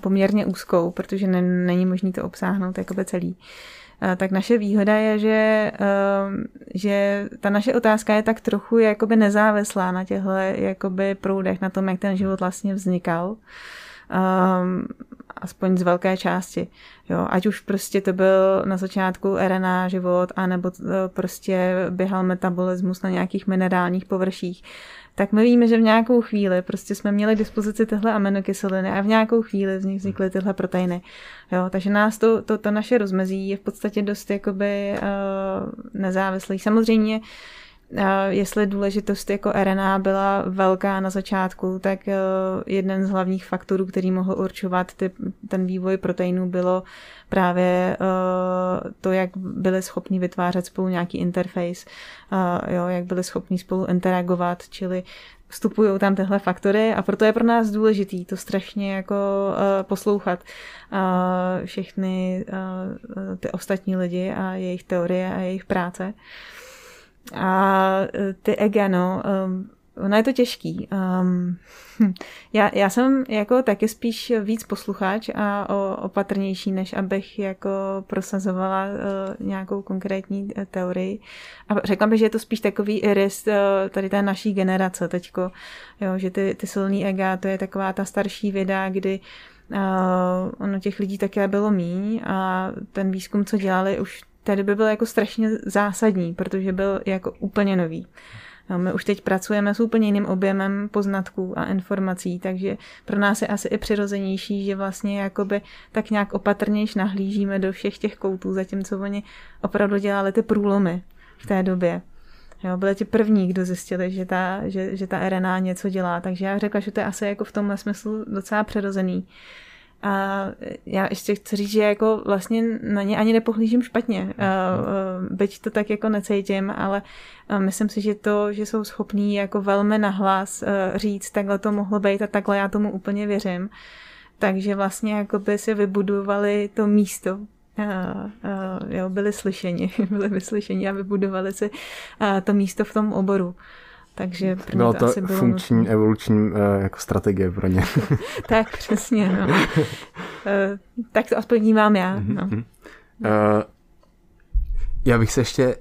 poměrně úzkou, protože není možné to obsáhnout jakoby celý. Eh, tak naše výhoda je, že, ehm, že ta naše otázka je tak trochu jakoby nezávislá na těchto jakoby proudech, na tom, jak ten život vlastně vznikal. Um, aspoň z velké části. Jo, ať už prostě to byl na začátku RNA život, anebo prostě běhal metabolismus na nějakých minerálních površích, tak my víme, že v nějakou chvíli prostě jsme měli k dispozici tyhle aminokyseliny a v nějakou chvíli z nich vznikly tyhle proteiny. Jo, takže nás to, to, to naše rozmezí je v podstatě dost jakoby uh, nezávislý. Samozřejmě jestli důležitost jako RNA byla velká na začátku, tak eh, jeden z hlavních faktorů, který mohl určovat ty, ten vývoj proteinů, bylo právě eh, to, jak byli schopni vytvářet spolu nějaký interface, eh, jo, jak byli schopni spolu interagovat, čili vstupují tam tyhle faktory a proto je pro nás důležitý to strašně jako uh, poslouchat uh, všechny uh, ty ostatní lidi a jejich teorie a jejich práce. Uh, a e, ty ega, no, um, ono je to těžký. Um, já, já jsem jako taky spíš víc posluchač a opatrnější, než abych jako prosazovala uh, nějakou konkrétní uh, teorii. A řekla bych, že je to spíš takový iris uh, tady té naší generace teďko, jo, že ty, ty silný ega, to je taková ta starší věda, kdy uh, ono těch lidí také bylo míň a ten výzkum, co dělali, už té by byl jako strašně zásadní, protože byl jako úplně nový. No, my už teď pracujeme s úplně jiným objemem poznatků a informací, takže pro nás je asi i přirozenější, že vlastně jakoby tak nějak opatrnějš nahlížíme do všech těch koutů, zatímco oni opravdu dělali ty průlomy v té době. Jo, byli ti první, kdo zjistili, že ta, že, že ta RNA něco dělá, takže já řekla, že to je asi jako v tomhle smyslu docela přirozený. A já ještě chci říct, že jako vlastně na ně ani nepohlížím špatně, byť to tak jako necítím, ale myslím si, že to, že jsou schopní jako velmi nahlas říct, takhle to mohlo být a takhle já tomu úplně věřím. Takže vlastně jako by si vybudovali to místo, jo, byli slyšeni, byli vyslyšeni a vybudovali si to místo v tom oboru. Takže pro bylo to, to asi bylo funkční nutné. evoluční uh, jako strategie pro ně. tak, přesně. No. uh, tak to aspoň vnímám já. No. Uh, já bych se ještě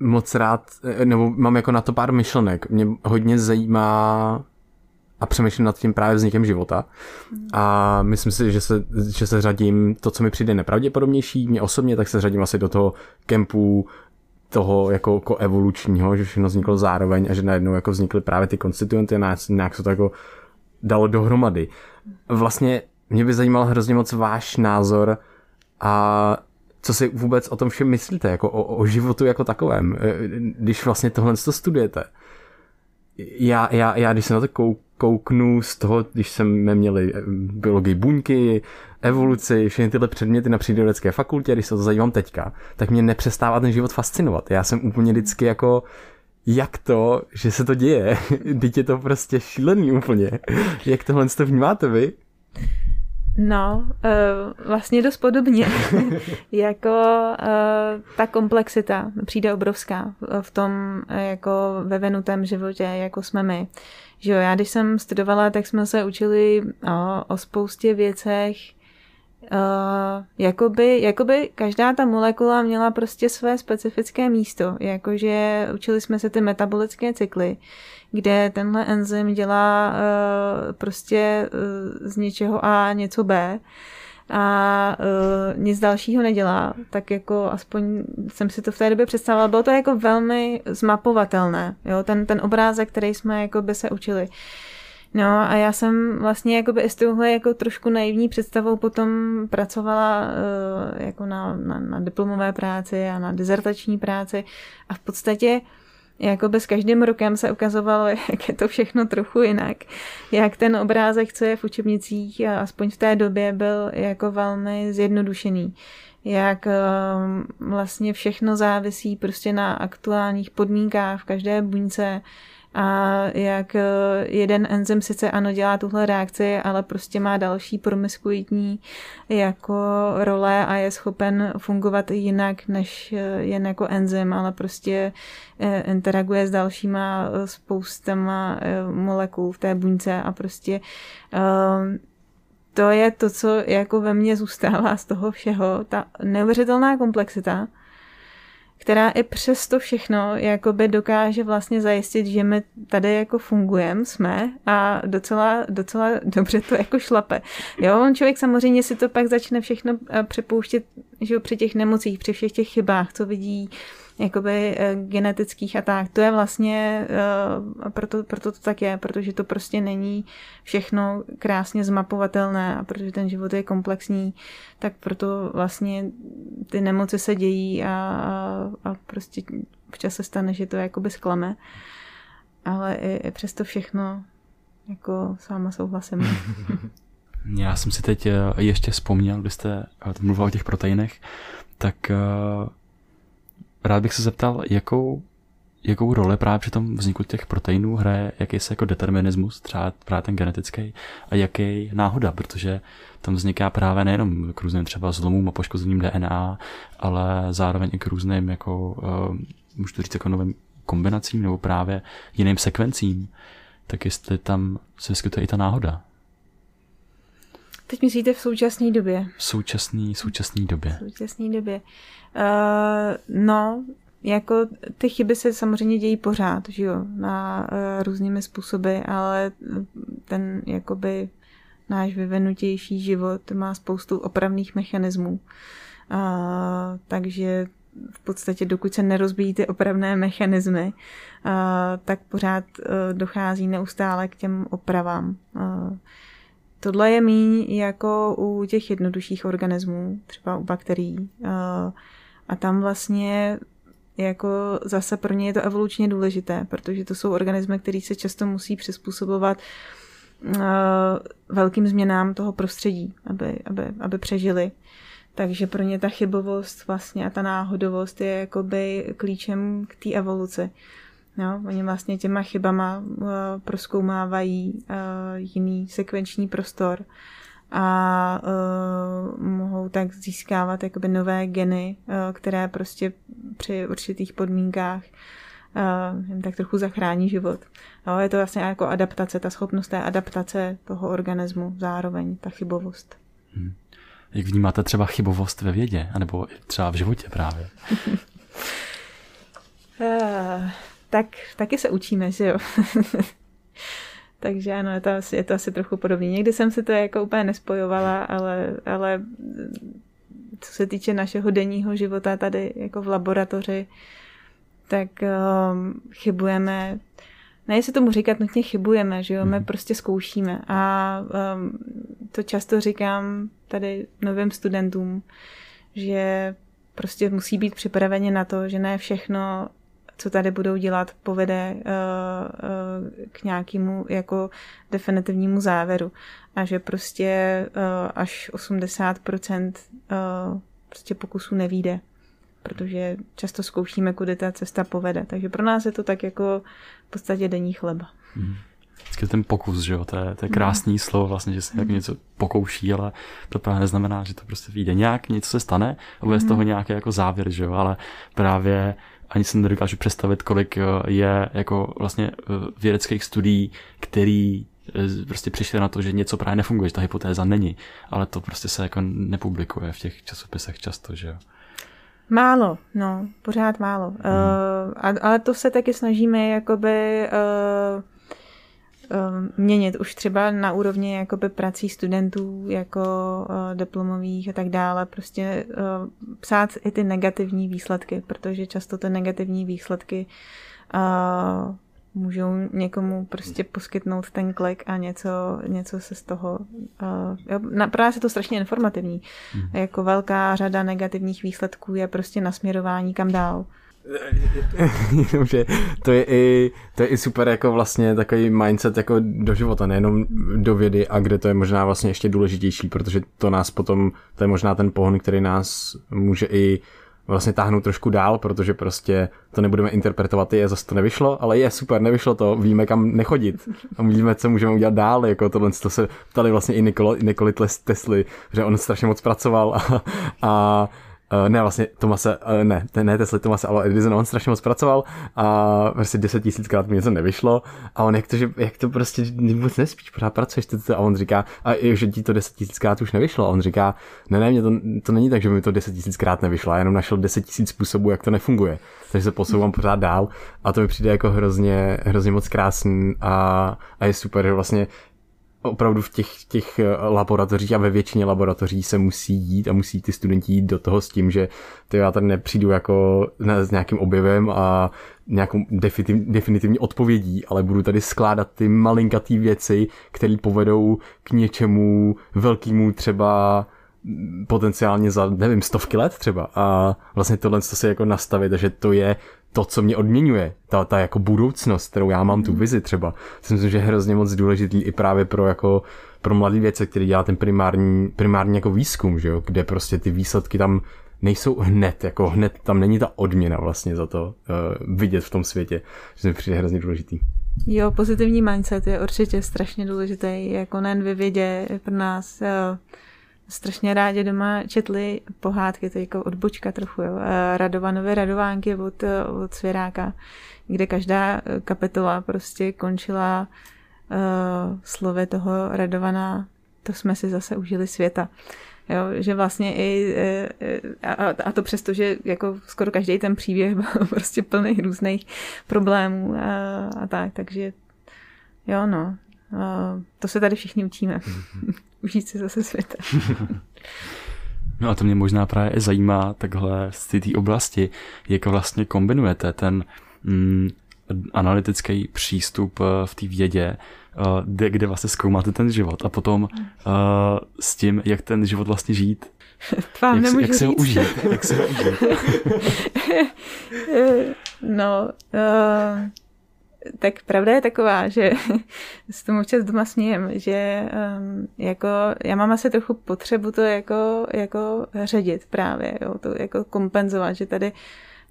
moc rád, nebo mám jako na to pár myšlenek. Mě hodně zajímá a přemýšlím nad tím právě vznikem života. A myslím si, že se, že se řadím to, co mi přijde nepravděpodobnější, mě osobně, tak se řadím asi do toho kempu toho jako, jako evolučního, že všechno vzniklo zároveň a že najednou jako vznikly právě ty konstituenty a nějak se to jako dalo dohromady. Vlastně mě by zajímal hrozně moc váš názor a co si vůbec o tom všem myslíte, jako o, o životu jako takovém, e, když vlastně tohle to studujete. Já, já, já když se na to kou, kouknu z toho, když jsme měli e, biologii buňky, evoluci, všechny tyhle předměty na přírodovědecké fakultě, když se to zajímám teďka, tak mě nepřestává ten život fascinovat. Já jsem úplně vždycky jako jak to, že se to děje? Teď je to prostě šílený úplně. Jak tohle to vnímáte vy? No, uh, vlastně dost podobně. jako uh, ta komplexita přijde obrovská v tom jako ve venutém životě, jako jsme my. Že jo, já když jsem studovala, tak jsme se učili o, o spoustě věcech, Uh, jakoby, jakoby každá ta molekula měla prostě své specifické místo, jakože učili jsme se ty metabolické cykly, kde tenhle enzym dělá uh, prostě uh, z něčeho A něco B a uh, nic dalšího nedělá, tak jako aspoň jsem si to v té době představila. Bylo to jako velmi zmapovatelné, jo? Ten, ten obrázek, který jsme jako by se učili. Uh, No a já jsem vlastně jako i s touhle jako trošku naivní představou potom pracovala uh, jako na, na, na diplomové práci a na dizertační práci a v podstatě jako s každým rokem se ukazovalo, jak je to všechno trochu jinak. Jak ten obrázek, co je v učebnicích, aspoň v té době, byl jako velmi zjednodušený. Jak uh, vlastně všechno závisí prostě na aktuálních podmínkách v každé buňce, a jak eh, jeden enzym sice ano dělá tuhle reakci, ale prostě má další promiskuitní jako role a je schopen fungovat jinak než eh, jen jako enzym, ale prostě eh, interaguje s dalšíma spoustama molekul v té buňce a prostě to je to, co jako ve mně zůstává z toho všeho, ta neuvěřitelná komplexita, která i přes to všechno jakoby dokáže vlastně zajistit, že my tady jako fungujeme, jsme a docela, docela dobře to jako šlape. Jo, on člověk samozřejmě si to pak začne všechno eh, přepouštět, že při těch nemocích, při všech těch chybách, co vidí, jakoby eh, genetických a tak. To je vlastně, uh, proto, proto to tak je, protože to prostě není všechno krásně zmapovatelné a protože ten život je komplexní, tak proto vlastně ty nemoci se dějí a, a, a prostě včas se stane, že to jakoby sklame. Ale i, i přesto všechno jako s váma souhlasím. Já jsem si teď eh, ještě vzpomněl, když jste mluvil o těch proteinech, tak rád bych se zeptal, jakou, jakou roli právě při tom vzniku těch proteinů hraje jakýsi jako determinismus, třeba právě ten genetický, a jaký náhoda, protože tam vzniká právě nejenom k různým třeba zlomům a poškozením DNA, ale zároveň i k různým jako, uh, můžu to říct jako novým kombinacím nebo právě jiným sekvencím, tak jestli tam se vyskytuje i ta náhoda. Teď myslíte v současné době? V současné současné době. V současné době. Uh, no, jako ty chyby se samozřejmě dějí pořád, že jo, na uh, různými způsoby, ale ten jakoby náš vyvinutější život má spoustu opravných mechanismů. Uh, takže v podstatě dokud se nerozbíjí ty opravné mechanismy, uh, tak pořád uh, dochází neustále k těm opravám. Uh, tohle je míň jako u těch jednodušších organismů, třeba u bakterií. A tam vlastně jako zase pro ně je to evolučně důležité, protože to jsou organismy, které se často musí přizpůsobovat velkým změnám toho prostředí, aby, aby, aby přežili. Takže pro ně ta chybovost vlastně a ta náhodovost je jakoby klíčem k té evoluci. No, oni vlastně těma chybama uh, proskoumávají uh, jiný sekvenční prostor a uh, mohou tak získávat jakoby nové geny, uh, které prostě při určitých podmínkách uh, jim tak trochu zachrání život. No, je to vlastně jako adaptace, ta schopnost té adaptace toho organismu zároveň, ta chybovost. Hmm. Jak vnímáte třeba chybovost ve vědě, anebo třeba v životě právě? tak taky se učíme, že jo. Takže ano, je to, asi, je to asi trochu podobné. Někdy jsem si to jako úplně nespojovala, ale, ale co se týče našeho denního života tady jako v laboratoři, tak um, chybujeme, ne se tomu říkat nutně chybujeme, že jo, my mhm. prostě zkoušíme a um, to často říkám tady novým studentům, že prostě musí být připraveni na to, že ne všechno co tady budou dělat, povede uh, uh, k nějakému jako definitivnímu závěru. A že prostě uh, až 80% uh, prostě pokusů nevíde protože často zkoušíme, kudy ta cesta povede. Takže pro nás je to tak jako v podstatě denní chleba. Hmm. Vždycky ten pokus, že jo, to je, to je krásný hmm. slovo vlastně, že se hmm. něco pokouší, ale to právě neznamená, že to prostě vyjde nějak, něco se stane a bude z toho nějaký jako závěr, že jo, ale právě ani si nedokážu představit, kolik eh, je jako vlastně eh, vědeckých studií, který eh, prostě přišli na to, že něco právě nefunguje, že ta hypotéza není, ale to prostě se jako nepublikuje v těch časopisech často, že jo. Málo, no, pořád málo. Hmm. Uh, ale to se taky snažíme jakoby uh, měnit už třeba na úrovni jakoby prací studentů jako uh, diplomových a tak dále, prostě uh, psát i ty negativní výsledky, protože často ty negativní výsledky můžou někomu prostě poskytnout ten klik a něco, něco se z toho... Uh, jo, na, právě se to strašně informativní. Hmm. Jako velká řada negativních výsledků je prostě nasměrování kam dál. že to je, i, to je i super jako vlastně takový mindset jako do života, nejenom do vědy a kde to je možná vlastně ještě důležitější, protože to nás potom, to je možná ten pohon, který nás může i vlastně táhnout trošku dál, protože prostě to nebudeme interpretovat, je zase to nevyšlo, ale je super, nevyšlo to, víme kam nechodit a víme, co můžeme udělat dál, jako tohle to se ptali vlastně i Nikolo, Nikoli Tesly, že on strašně moc pracoval a, a Uh, ne, vlastně Tomase, uh, ne, ne Tesla Tomase, ale Edison, on strašně moc pracoval a prostě deset tisíckrát mi něco nevyšlo a on jak to, že, jak to prostě vůbec nespíš, pořád pracuješ ty, a on říká, a že ti to deset tisíckrát už nevyšlo a on říká, ne, ne, mě to, to není tak, že mi to deset tisíckrát nevyšlo, já jenom našel deset tisíc způsobů, jak to nefunguje, takže se posouvám pořád dál a to mi přijde jako hrozně, hrozně moc krásný a, a je super, že vlastně opravdu v těch, těch eh, laboratořích a ve většině laboratoří se musí jít a musí ty studenti jít do toho s tím, že ty já tady nepřijdu jako ne, s nějakým objevem a nějakou definitiv, definitivní odpovědí, ale budu tady skládat ty malinkatý věci, které povedou k něčemu velkému třeba potenciálně za, nevím, stovky let třeba. A vlastně tohle to se jako nastavit, že to je to, co mě odměňuje, ta, ta jako budoucnost, kterou já mám tu mhm. vizi třeba, si myslím, že je hrozně moc důležitý i právě pro jako pro mladý věce, který dělá ten primární, primární jako výzkum, že jo, kde prostě ty výsledky tam nejsou hned, jako hned tam není ta odměna vlastně za to uh, vidět v tom světě, že mi přijde hrozně důležitý. Jo, pozitivní mindset je určitě strašně důležitý, jako nejen ve vědě, pro nás uh, strašně rádi doma četli pohádky, to je jako odbočka trochu, jo. Radovanové radovánky od, od Svěráka, kde každá kapitola prostě končila uh, slovy toho radovaná, to jsme si zase užili světa. Jo, že vlastně i, a, a to přesto, že jako skoro každý ten příběh byl prostě plný různých problémů a, a tak, takže jo no, to se tady všichni učíme. Užít si zase světa. No a to mě možná právě zajímá takhle z té oblasti, jak vlastně kombinujete ten mm, analytický přístup eh, v té vědě, uh, kde, kde vlastně zkoumáte ten život a potom uh, s tím, jak ten život vlastně žít. Vám jak, jak se ho užít. jak se ho užít. no, uh, tak pravda je taková, že s tomu občas doma smějem, že um, jako já mám asi trochu potřebu to jako, jako ředit právě, jo, to jako kompenzovat, že tady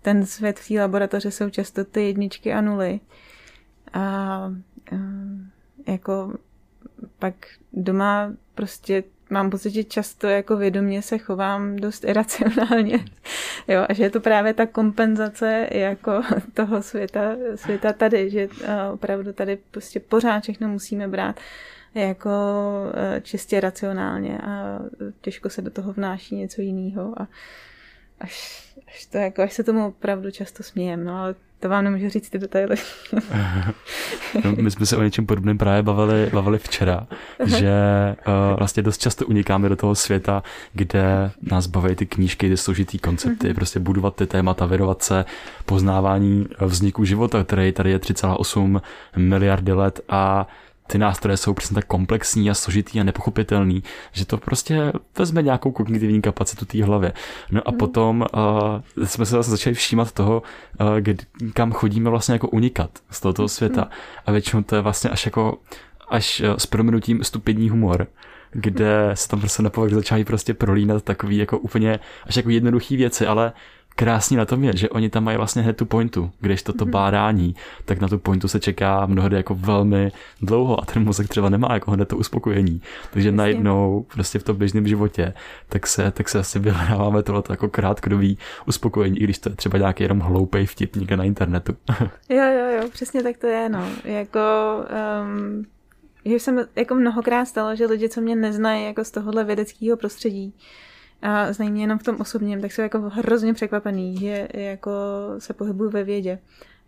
ten svět v té laboratoře jsou často ty jedničky a nuly. A um, jako pak doma prostě mám pocit, že často jako vědomě se chovám dost iracionálně. Jo, a že je to právě ta kompenzace jako toho světa, světa tady, že opravdu tady prostě pořád všechno musíme brát jako e, čistě racionálně a těžko se do toho vnáší něco jiného a až, až, to jako, až se tomu opravdu často smějem, no ale to vám nemůžu říct ty detaily. no, my jsme se o něčem podobném právě bavili, bavili včera, že uh, vlastně dost často unikáme do toho světa, kde nás baví ty knížky, ty složitý koncepty, mm-hmm. prostě budovat ty témata, věnovat se poznávání vzniku života, který tady je 3,8 miliardy let a ty nástroje jsou přesně tak komplexní a složitý a nepochopitelný, že to prostě vezme nějakou kognitivní kapacitu té hlavě. No a mm. potom uh, jsme se zase začali všímat toho, uh, kdy, kam chodíme vlastně jako unikat z tohoto světa. Mm. A většinou to je vlastně až jako až uh, s proměnutím stupidní humor kde se tam prostě na povrch začínají prostě prolínat takový jako úplně až jako jednoduchý věci, ale krásný na tom je, že oni tam mají vlastně hned tu pointu, když toto mm-hmm. bádání, tak na tu pointu se čeká mnohdy jako velmi dlouho a ten mozek třeba nemá jako hned to uspokojení. Takže Jasně. najednou prostě v tom běžném životě tak se, tak se asi vyhráváme tohle jako krátkodobý uspokojení, i když to je třeba nějaký jenom hloupej vtip někde na internetu. jo, jo, jo, přesně tak to je, no. Jako, um, že jsem jako mnohokrát stalo, že lidi, co mě neznají jako z tohohle vědeckého prostředí, a znají mě jenom v tom osobním, tak jsou jako hrozně překvapený, že jako se pohybuju ve vědě.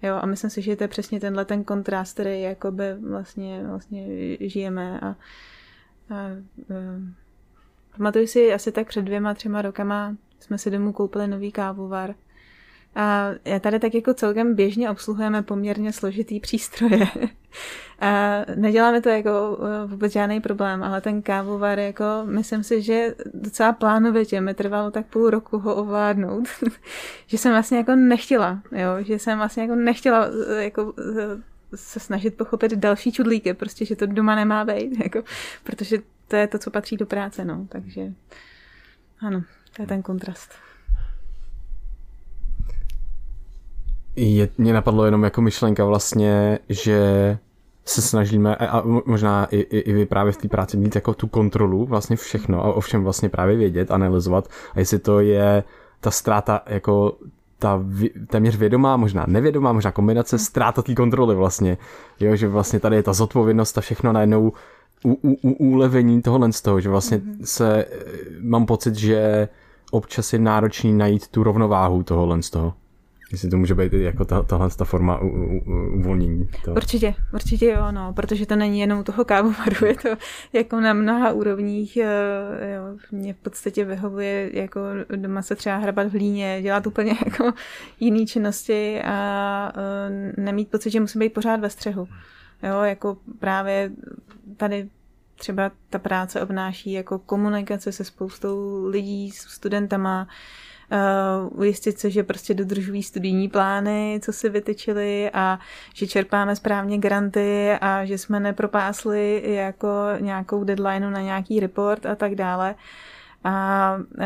Jo, a myslím si, že to je přesně tenhle ten kontrast, který jakoby vlastně, vlastně žijeme a, a, a pamatuju si asi tak před dvěma, třema rokama jsme si domů koupili nový kávovar a tady tak jako celkem běžně obsluhujeme poměrně složitý přístroje. A neděláme to jako eh, vůbec žádný problém, ale ten kávovar, jako myslím si, že docela plánovitě mi trvalo tak půl roku ho ovládnout, že jsem vlastně jako nechtěla, jo, že jsem vlastně jako nechtěla eh, jako eh, se snažit pochopit další čudlíky, prostě, že to doma nemá být, jako, protože to je to, co patří do práce, no, takže ano, to je ten kontrast. Je, mě napadlo jenom jako myšlenka vlastně, že se snažíme, a možná i, i, i vy právě v té práci mít jako tu kontrolu vlastně všechno a ovšem vlastně právě vědět, analyzovat a jestli to je ta ztráta jako ta téměř vědomá, možná nevědomá, možná kombinace ztráta té kontroly vlastně. Jo, že vlastně tady je ta zodpovědnost a všechno najednou u, u, u úlevení tohohle z toho, že vlastně mm-hmm. se, mám pocit, že občas je náročný najít tu rovnováhu tohohle z toho. Jestli to může být jako ta, tahle ta forma u, u, uvolnění. To. Určitě, určitě jo, no, protože to není jenom toho kávovaru, je to jako na mnoha úrovních, eh, jo, mě v podstatě vyhovuje jako doma se třeba hrabat v líně, dělat úplně jako jiný činnosti a eh, nemít pocit, že musím být pořád ve střehu. Jo, jako právě tady třeba ta práce obnáší jako komunikace se spoustou lidí, studentama, ujistit se, že prostě dodržují studijní plány, co si vytyčili a že čerpáme správně granty a že jsme nepropásli jako nějakou deadline na nějaký report a tak dále. A uh,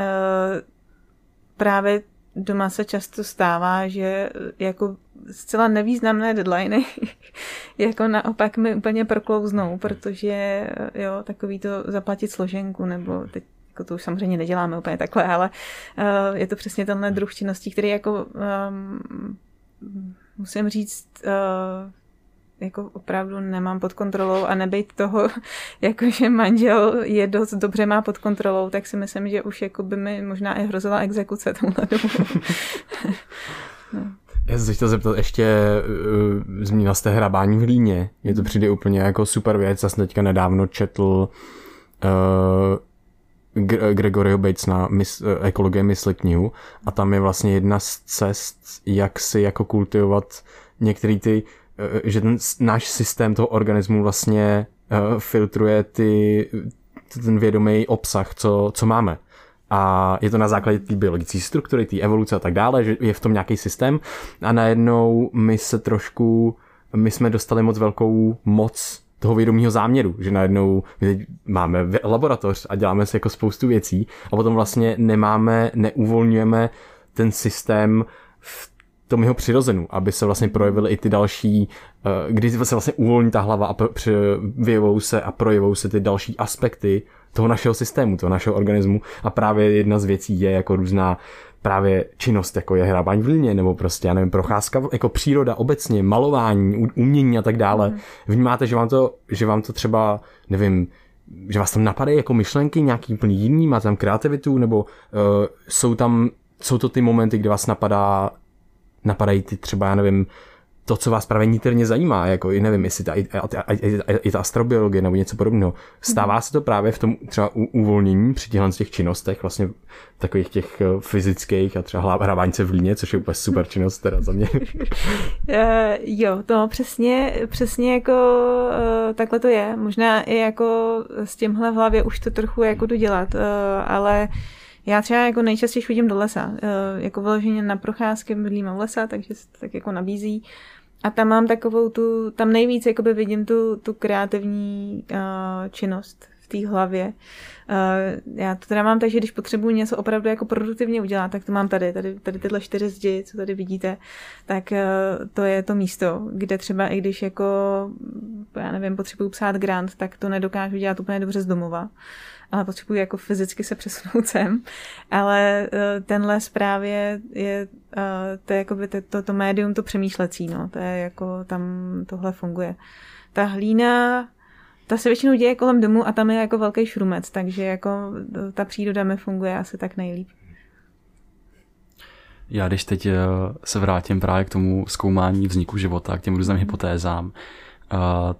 právě doma se často stává, že jako zcela nevýznamné deadliny jako naopak mi úplně proklouznou, protože jo, takový to zaplatit složenku nebo teď jako to už samozřejmě neděláme úplně takhle, ale uh, je to přesně tenhle druh činností, který jako um, musím říct, uh, jako opravdu nemám pod kontrolou a nebejt toho, jakože manžel je dost dobře má pod kontrolou, tak si myslím, že už jako by mi možná i hrozila exekuce tomhle dobu. no. Já se chtěl zeptat ještě, uh, zmínila jste hrabání v líně. Je to přijde úplně jako super věc. Já jsem teďka nedávno četl uh, Gregoryho Batesna mis, ekologie mysli knihu a tam je vlastně jedna z cest, jak si jako kultivovat některý ty, eh, že ten náš systém toho organismu vlastně eh, filtruje ty, ten vědomý obsah, co, co máme. A je to na základě té biologické struktury, té evoluce a tak dále, že je v tom nějaký systém a najednou my se trošku, my jsme dostali moc velkou moc toho vědomího záměru, že najednou máme laboratoř a děláme si jako spoustu věcí a potom vlastně nemáme, neuvolňujeme ten systém v tom jeho přirozenu, aby se vlastně projevily i ty další, eh, kdy se vlastně uvolní ta hlava a vyjevou se a projevou se ty další aspekty toho našeho systému, toho našeho organismu. A právě jedna z věcí je jako různá právě činnost, jako je hrávání v lině, nebo prostě, já nevím, procházka, jako příroda obecně, malování, umění a tak dále. Mm. Vnímáte, že vám to, že vám to třeba, nevím, že vás tam napadají jako myšlenky nějaký úplně jiný, máte tam kreativitu, nebo uh, jsou tam, jsou to ty momenty, kdy vás napadá, napadají ty třeba, já nevím, to, co vás právě niterně zajímá, jako i nevím, jestli ta, i, i, i ta astrobiologie nebo něco podobného. Stává mhm. se to právě v tom třeba uvolnění při těchto těch činnostech, vlastně takových těch eh, fyzických a třeba hrávání se v líně, což je úplně super činnost teda za mě. uh, jo, to přesně, přesně jako uh, takhle to je. Možná i jako s tímhle v hlavě už to trochu jako jdu dělat, uh, ale já třeba jako nejčastěji chodím do lesa, jako vyloženě na procházky bydlíme v lesa, takže se to tak jako nabízí. A tam mám takovou tu, tam nejvíc jakoby vidím tu, tu kreativní uh, činnost v té hlavě. Uh, já to teda mám tak, že když potřebuji něco opravdu jako produktivně udělat, tak to mám tady, tady, tady tyhle čtyři zdi, co tady vidíte, tak uh, to je to místo, kde třeba i když jako, já nevím, potřebuji psát grant, tak to nedokážu dělat úplně dobře z domova ale potřebuji jako fyzicky se přesunout sem. Ale ten les právě je, uh, to je jako by to, to, to médium to přemýšlecí, no. To je jako tam tohle funguje. Ta hlína, ta se většinou děje kolem domu a tam je jako velký šrumec, takže jako ta příroda mi funguje asi tak nejlíp. Já když teď se vrátím právě k tomu zkoumání vzniku života, k těm různým hypotézám,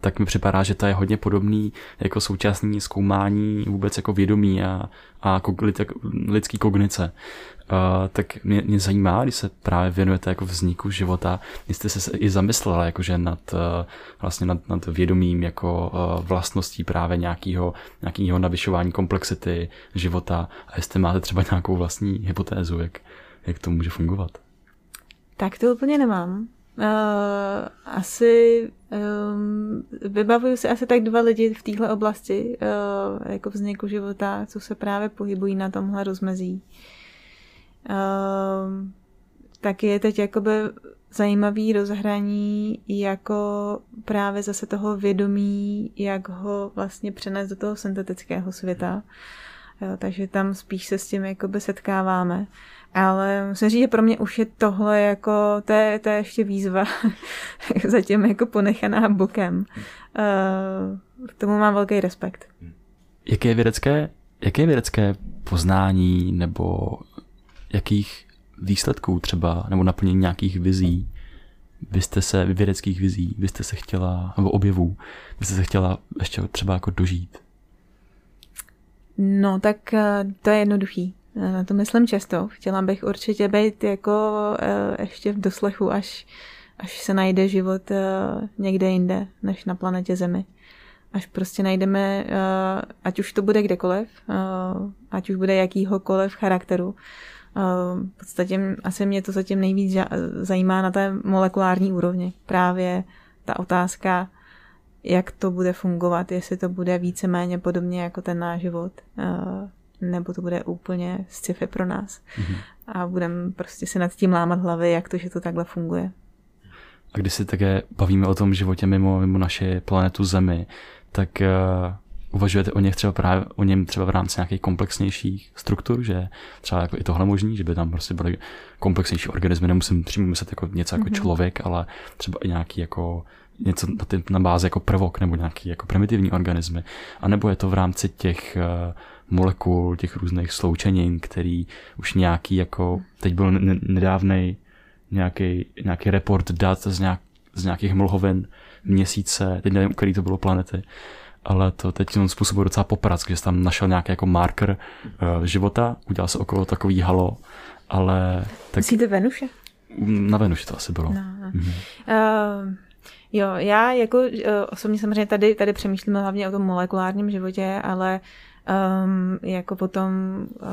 Tak mi připadá, že to je hodně podobný jako současný zkoumání vůbec jako vědomí a, a lidský kognice. Uh, tak mě, mě zajímá, když se právě věnujete jako vzniku života, jste se i zamyslela jakože nad, uh, vlastně nad, nad vědomím jako uh, vlastností právě nějakého, nějakého navyšování komplexity života a jestli máte třeba nějakou vlastní hypotézu, jak, jak to může fungovat. Tak to úplně nemám. Uh, asi um, vybavuju si asi tak dva lidi v téhle oblasti uh, jako vzniku života, co se právě pohybují na tomhle rozmezí. Uh, taky je teď jakoby zajímavý rozhraní jako právě zase toho vědomí, jak ho vlastně přenést do toho syntetického světa. Jo, takže tam spíš se s tím jakoby setkáváme. Ale musím říct, že pro mě už je tohle jako, to je, to je ještě výzva zatím jako ponechaná bokem. Uh, k tomu mám velký respekt. Jaké je vědecké, jaké je vědecké poznání nebo jakých výsledků třeba, nebo naplnění nějakých vizí, vy jste se, vědeckých vizí, vy jste se chtěla, nebo objevů, vy jste se chtěla ještě třeba jako dožít? No, tak eh, to je jednoduchý. Eh, na to myslím často. Chtěla bych určitě být jako eh, ještě v doslechu, až, až se najde život někde jinde, než na planetě Zemi. Až prostě najdeme, ať už to bude kdekoliv, ať už bude jakýhokoliv charakteru, v podstatě asi mě to zatím nejvíc zajímá na té molekulární úrovni. Právě ta otázka, jak to bude fungovat, jestli to bude víceméně podobně jako ten náš život, nebo to bude úplně sci-fi pro nás. Mm-hmm. A budeme prostě si nad tím lámat hlavy, jak to, že to takhle funguje. A když si také bavíme o tom životě mimo, mimo naše planetu Zemi, tak uh, uvažujete o, něch třeba právě, o něm třeba v rámci nějakých komplexnějších struktur, že třeba jako i tohle možný, že by tam prostě byly komplexnější organismy, nemusím přímo myslet jako něco jako mm-hmm. člověk, ale třeba i nějaký jako něco na, ty, na bázi jako prvok nebo nějaký jako primitivní organismy. A nebo je to v rámci těch uh, molekul, těch různých sloučenin, který už nějaký jako, teď byl nedávný nějaký, nějaký report dat z, nějak, z nějakých mlhovin měsíce, teď nevím, který to bylo planety, ale to teď on způsobuje docela poprack, že jsi tam našel nějaký jako marker uh, života, udělal se okolo takový halo, ale... Tak... Myslíte Venuše? Na Venuši to asi bylo. No, no. Mhm. Uh, jo, já jako uh, osobně samozřejmě tady, tady přemýšlím hlavně o tom molekulárním životě, ale um, jako potom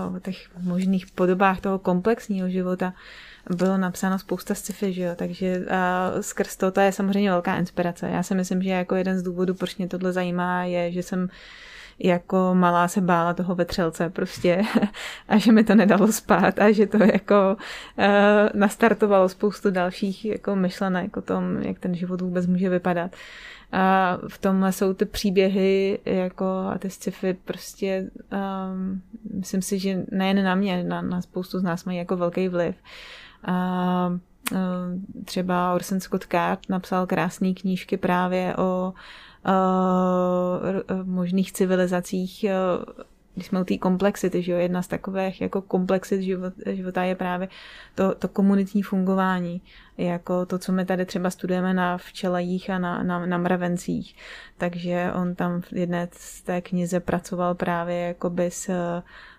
uh, o těch možných podobách toho komplexního života. Uh, bylo napsáno spousta sci-fi, že jo, takže a skrz to, to je samozřejmě velká inspirace. Já si myslím, že jako jeden z důvodů, proč mě tohle zajímá, je, že jsem jako malá se bála toho vetřelce prostě a že mi to nedalo spát a že to jako uh, nastartovalo spoustu dalších jako myšlenek o tom, jak ten život vůbec může vypadat. A v tomhle jsou ty příběhy jako a ty sci-fi prostě um, myslím si, že nejen na mě, na, na spoustu z nás mají jako velký vliv. A třeba Orson Scott Card napsal krásné knížky právě o možných civilizacích když jsme u té komplexity, že jo, jedna z takových jako komplexit život, života je právě to, to komunitní fungování, jako to, co my tady třeba studujeme na včelajích a na, na, na mravencích. Takže on tam v jedné z té knize pracoval právě jakoby s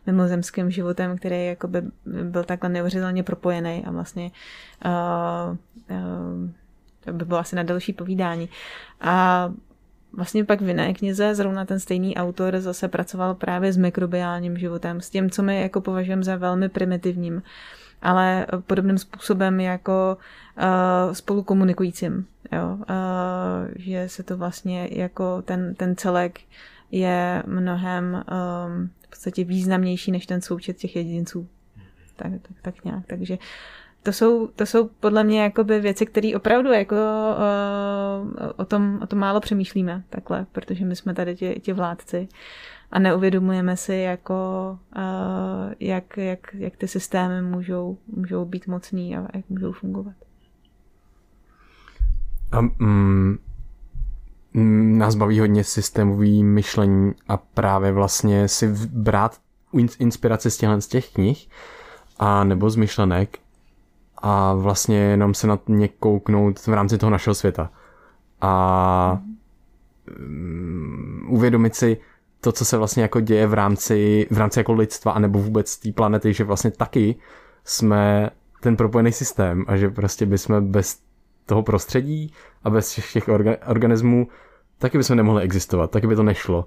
mimozemským životem, který jakoby byl takhle neuvěřitelně propojený a vlastně uh, uh, to by bylo asi na další povídání. A vlastně pak v jiné knize zrovna ten stejný autor zase pracoval právě s mikrobiálním životem, s tím, co my jako považujeme za velmi primitivním, ale podobným způsobem jako uh, spolu komunikujícím. Jo? Uh, že se to vlastně jako ten, ten celek je mnohem um, v podstatě významnější než ten součet těch jedinců. Tak, tak, tak nějak. Takže to jsou, to jsou podle mě jakoby věci, které opravdu jako uh, o, tom, o tom málo přemýšlíme takhle, protože my jsme tady ti, ti vládci a neuvědomujeme si, jako, uh, jak, jak, jak ty systémy můžou, můžou být mocný a jak můžou fungovat. A, mm, nás baví hodně systémový myšlení a právě vlastně si brát inspiraci z těch knih a nebo z myšlenek a vlastně jenom se na ně kouknout v rámci toho našeho světa. A um, uvědomit si to, co se vlastně jako děje v rámci, v rámci jako lidstva, anebo vůbec té planety, že vlastně taky jsme ten propojený systém a že prostě bychom bez toho prostředí a bez všech orga, organismů taky bychom nemohli existovat, taky by to nešlo.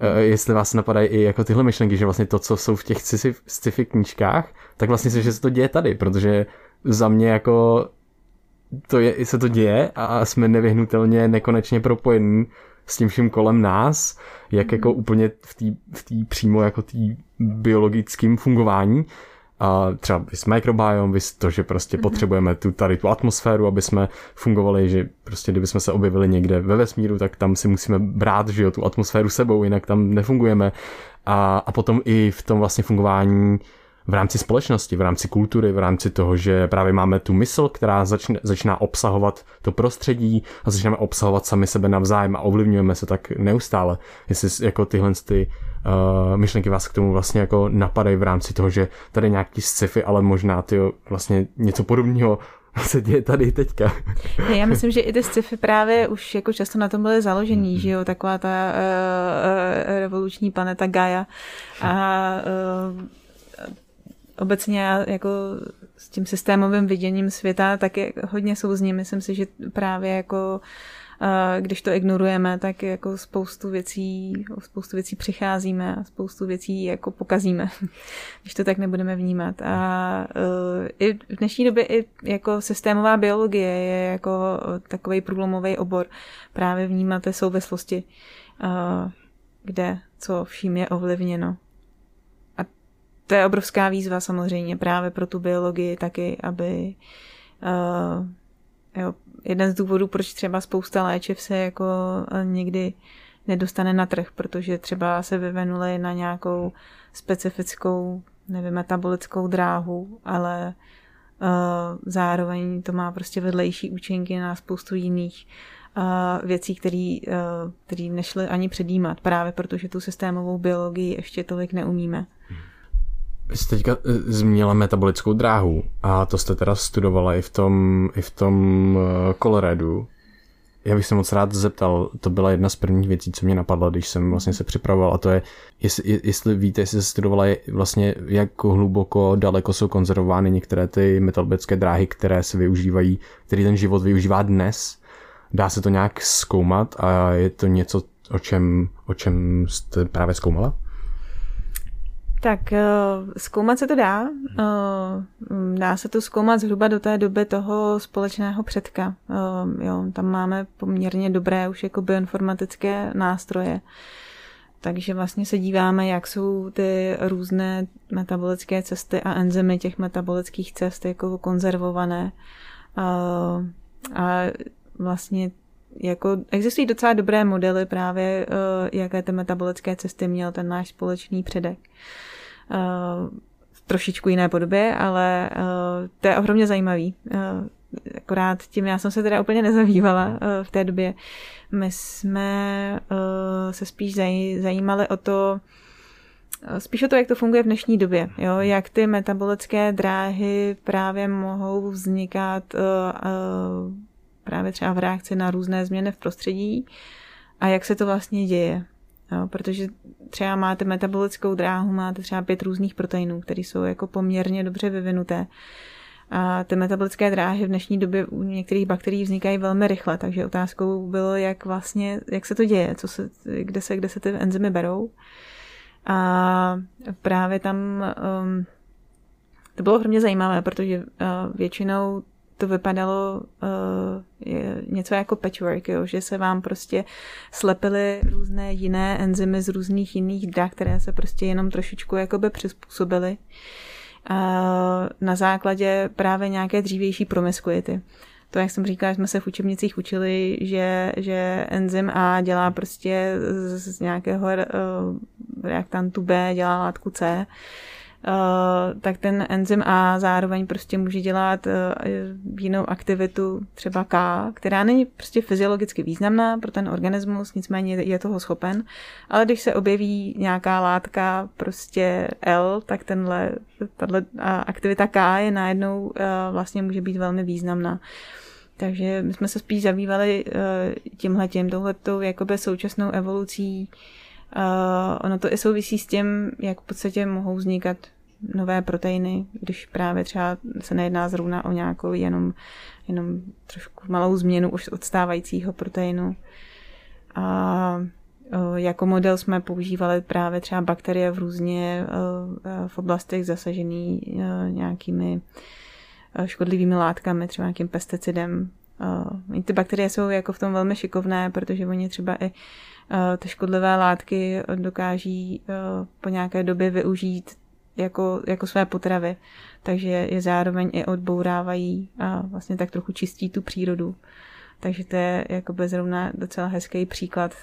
E, jestli vás napadají i jako tyhle myšlenky, že vlastně to, co jsou v těch sci-fi knížkách, tak vlastně se, že se to děje tady, protože za mě jako to je, se to děje a jsme nevyhnutelně nekonečně propojení s tím vším kolem nás, jak jako mhm. úplně v té v přímo jako tý biologickým fungování. A třeba vys microbiome, vys to, že prostě mm-hmm. potřebujeme tu tady tu atmosféru, aby jsme fungovali, že prostě kdyby jsme se objevili někde ve vesmíru, tak tam si musíme brát, že jo, tu atmosféru sebou, jinak tam nefungujeme. A, a potom i v tom vlastně fungování v rámci společnosti, v rámci kultury, v rámci toho, že právě máme tu mysl, která začne, začíná obsahovat to prostředí a začneme obsahovat sami sebe navzájem a ovlivňujeme se tak neustále. Jestli jako tyhle ty uh, myšlenky vás k tomu vlastně jako napadají v rámci toho, že tady nějaký sci-fi, ale možná ty vlastně něco podobného se děje tady teďka. Já myslím, že i ty sci-fi právě už jako často na tom byly založený, mm-hmm. že jo, taková ta uh, uh, revoluční planeta Gaia a uh, obecně já jako s tím systémovým viděním světa taky hodně souzním. Myslím si, že právě jako když to ignorujeme, tak jako spoustu věcí, spoustu věcí přicházíme a spoustu věcí jako pokazíme, když to tak nebudeme vnímat. A uh, i v dnešní době i jako systémová biologie je jako takový průlomový obor právě vnímat ty souvislosti, uh, kde co vším je ovlivněno. To je obrovská výzva samozřejmě právě pro tu biologii taky, aby uh, jo, jeden z důvodů, proč třeba spousta léčiv se jako eh, někdy nedostane na trh, protože třeba se vyvenuly na nějakou specifickou, nevím, metabolickou dráhu, ale uh, zároveň to má prostě vedlejší účinky na spoustu jiných uh, věcí, které uh, nešly ani předjímat, právě protože tu systémovou biologii ještě tolik neumíme. Hmm. Vy jste teďka eh, zmínila metabolickou dráhu a to jste teda studovala i v tom, i v tom eh, Coloradu. Já bych se moc rád zeptal, to byla jedna z prvních věcí, co mě napadlo, když jsem vlastně se připravoval a to je, jestli, jestli víte, jestli jste studovala vlastně, jak hluboko, daleko jsou konzervovány některé ty metabolické dráhy, které se využívají, který ten život využívá dnes. Dá se to nějak zkoumat a je to něco, o čem, o čem jste právě zkoumala? Tak eh, zkoumat se to dá. Eh, dá se to zkoumat zhruba do té doby toho společného předka. Eh, jo, tam máme poměrně dobré už jako bioinformatické nástroje. Takže vlastně se díváme, jak jsou ty různé metabolické cesty a enzymy těch metabolických cest jako konzervované. A vlastně jako existují docela dobré modely právě, jaké ty metabolické cesty měl ten náš společný předek v trošičku jiné podobě, ale eh, to je ohromně zajímavý. Eh, akorát tím já jsem se teda úplně nezabývala eh, v té době. My jsme se spíš zajímali o to, spíš o to, jak to funguje v dnešní době. Jo? Jak ty metabolické dráhy právě mohou vznikat právě třeba v reakci na různé změny v prostředí a jak se to vlastně děje. Jo, protože třeba máte metabolickou dráhu, máte třeba pět různých proteinů, které jsou jako poměrně dobře vyvinuté. A ty metabolické dráhy v dnešní době u některých bakterií vznikají velmi rychle, takže otázkou bylo, jak vlastně, jak se to děje, co se, kde, se, kde se ty enzymy berou. A právě tam um, to bylo hrozně zajímavé, protože uh, většinou to vypadalo uh, něco jako patchwork, jo, že se vám prostě slepily různé jiné enzymy z různých jiných drah, které se prostě jenom trošičku jakoby přizpůsobily uh, na základě právě nějaké dřívější promiskuity. To, jak jsem říkala, jsme se v učebnicích učili, že, že enzym A dělá prostě z, z nějakého uh, reaktantu B, dělá látku C. Uh, tak ten enzym A zároveň prostě může dělat eh, jinou aktivitu, třeba K, která není prostě fyziologicky významná pro ten organismus, nicméně je toho schopen, ale když se objeví nějaká látka prostě L, tak tenhle, tato aktivita K je najednou eh, vlastně může být velmi významná. Takže my jsme se spíš zabývali tímhletím, touhletou jakoby současnou evolucí ono to i souvisí s tím, jak v podstatě mohou vznikat nové proteiny, když právě třeba se nejedná zrovna o nějakou jenom, jenom trošku malou změnu už od stávajícího proteinu. A jako model jsme používali právě třeba bakterie v různě v oblastech zasažený nějakými škodlivými látkami, třeba nějakým pesticidem. Ty bakterie jsou jako v tom velmi šikovné, protože oni třeba i ty škodlivé látky dokáží po nějaké době využít jako, jako své potravy, takže je zároveň i odbourávají a vlastně tak trochu čistí tu přírodu. Takže to je jako zrovna docela hezký příklad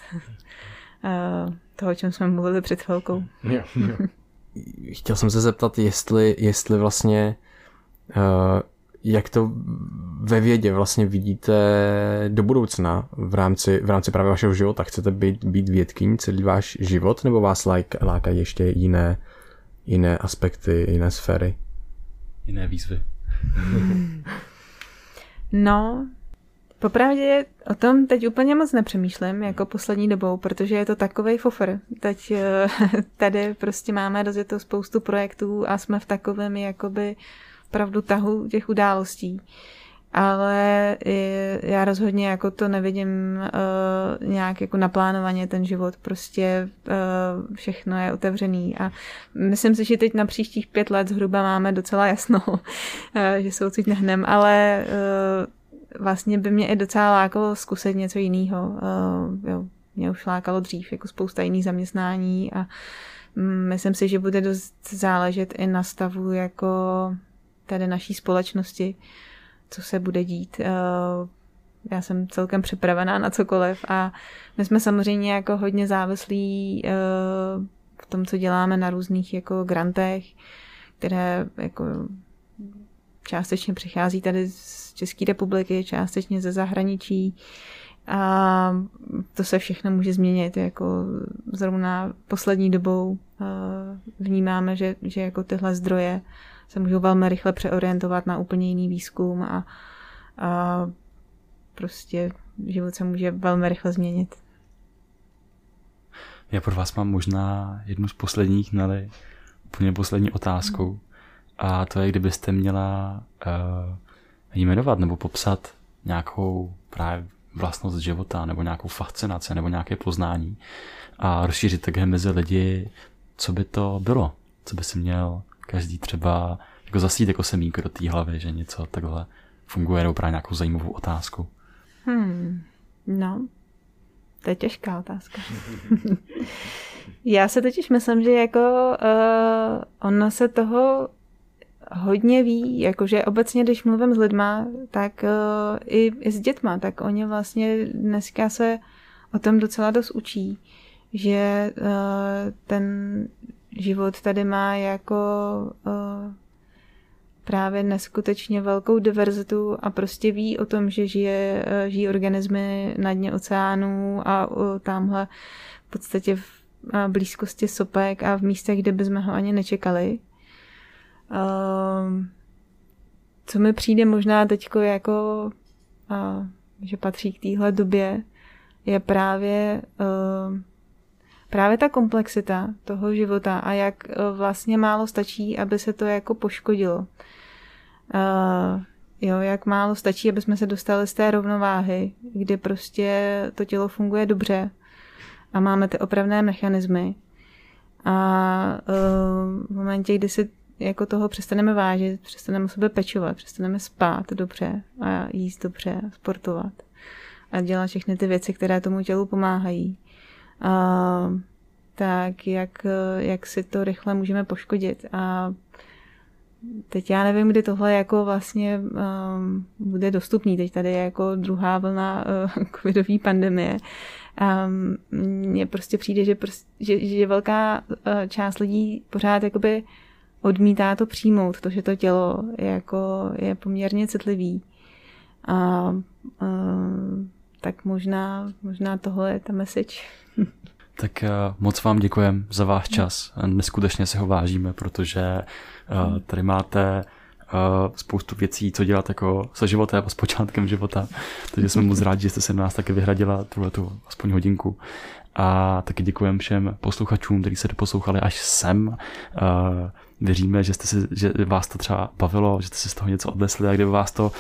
eh, toho, o čem jsme mluvili před chvilkou. Chtěl jsem se zeptat, jestli, jestli vlastně uh, jak to ve vědě vlastně vidíte do budoucna v rámci, v rámci právě vašeho života? Chcete být, být vědkyní celý váš život, nebo vás lákají ještě jiné, jiné aspekty, jiné sféry? Jiné výzvy. no, Popravdě o tom teď úplně moc nepřemýšlím, jako poslední dobou, protože je to takovej fofer. Teď eh, tady prostě máme rozjetou spoustu projektů a jsme v takovém jakoby opravdu tahu těch událostí. Ale já rozhodně jako to nevidím uh, nějak jako naplánovaně ten život, prostě uh, všechno je otevřený. A myslím si, že teď na příštích pět let zhruba máme docela jasno, uh, že soucit nehnem, ale uh, vlastně by mě i docela lákalo zkusit něco jiného. Uh, mě už lákalo dřív jako spousta jiných zaměstnání a mm, myslím si, že bude dost záležet i na stavu jako tady naší společnosti, co se bude dít. Uh, já jsem celkem připravená na cokoliv a my jsme samozřejmě jako hodně závislí uh, v tom, co děláme na různých jako grantech, které jako částečně přichází tady z České republiky, částečně ze zahraničí. A to se všechno může změnit. Jako zrovna poslední dobou vnímáme, že, že jako tyhle zdroje se můžou velmi rychle přeorientovat na úplně jiný výzkum a, a prostě život se může velmi rychle změnit. Já pro vás mám možná jednu z posledních, nali úplně poslední otázkou. A to je, kdybyste měla uh, jmenovat nebo popsat nějakou právě vlastnost života, nebo nějakou fascinaci, nebo nějaké poznání a rozšířit také mezi lidi, co by to bylo, co by si měl každý třeba jako zasít jako semínko do té hlavy, že něco takhle funguje, nebo právě nějakou zajímavou otázku. Hmm, no, to je těžká otázka. Já se totiž myslím, že jako uh, ona se toho hodně ví, jakože obecně, když mluvím s lidma, tak uh, i, i s dětma, tak oni vlastně dneska se o tom docela dost učí, že uh, ten život tady má jako uh, právě neskutečně velkou diverzitu a prostě ví o tom, že žije, žijí organismy na dně oceánů a tamhle v podstatě v blízkosti sopek a v místech, kde bychom ho ani nečekali. Ehm, co mi přijde možná teď jako, že patří k téhle době, je právě ehm, právě ta komplexita toho života a jak e, vlastně málo stačí, aby se to jako poškodilo. Uh, jo, jak málo stačí, aby jsme se dostali z té rovnováhy, kdy prostě to tělo funguje dobře a máme ty opravné mechanismy. A uh, v momentě, kdy si jako toho přestaneme vážit, přestaneme o sebe pečovat, přestaneme spát dobře a jíst dobře, sportovat a dělat všechny ty věci, které tomu tělu pomáhají, uh, tak jak, jak si to rychle můžeme poškodit. A teď já nevím, kdy tohle jako vlastně um, bude dostupný. Teď tady je jako druhá vlna uh, covidové pandemie. Um, mně prostě přijde, že, prostě, že, že velká uh, část lidí pořád jakoby odmítá to přijmout, to, že to tělo je, jako, je poměrně citlivý. A uh, tak možná, možná tohle je ta message. Tak uh, moc vám děkujem za váš čas. Neskutečně si ho vážíme, protože uh, tady máte uh, spoustu věcí, co dělat jako se životem a s počátkem života. Takže jsme moc rádi, že jste se nás taky vyhradila tuhle tu aspoň hodinku. A taky děkujem všem posluchačům, kteří se doposlouchali až sem. Věříme, že, jste si, že vás to třeba bavilo, že jste si z toho něco odnesli a kdyby vás to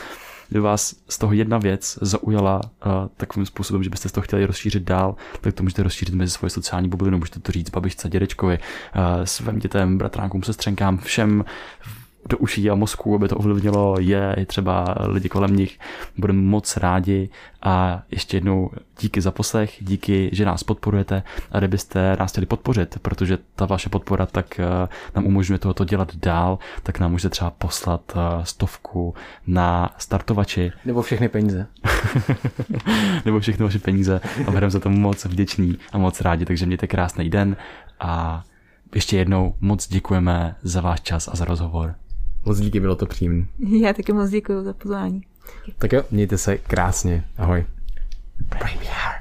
kdyby vás z toho jedna věc zaujala uh, takovým způsobem, že byste toho chtěli rozšířit dál, tak to můžete rozšířit mezi svoje sociální bublinu, můžete to říct babičce, dědečkovi, uh, svým dětem, bratránkům, sestřenkám, všem do uší a mozku, aby to ovlivnilo je i třeba lidi kolem nich. Budeme moc rádi a ještě jednou díky za poslech, díky, že nás podporujete a kdybyste nás chtěli podpořit, protože ta vaše podpora tak eh, nám umožňuje tohoto dělat dál, tak nám můžete třeba poslat eh, stovku na startovači. Nebo všechny peníze. Nebo všechny vaše peníze a budeme za to moc vděční a moc rádi, takže mějte krásný den a ještě jednou moc děkujeme za váš čas a za rozhovor. Moc díky, bylo to příjemné. Já taky moc děkuji za pozvání. Tak jo, mějte se krásně. Ahoj. Premiere.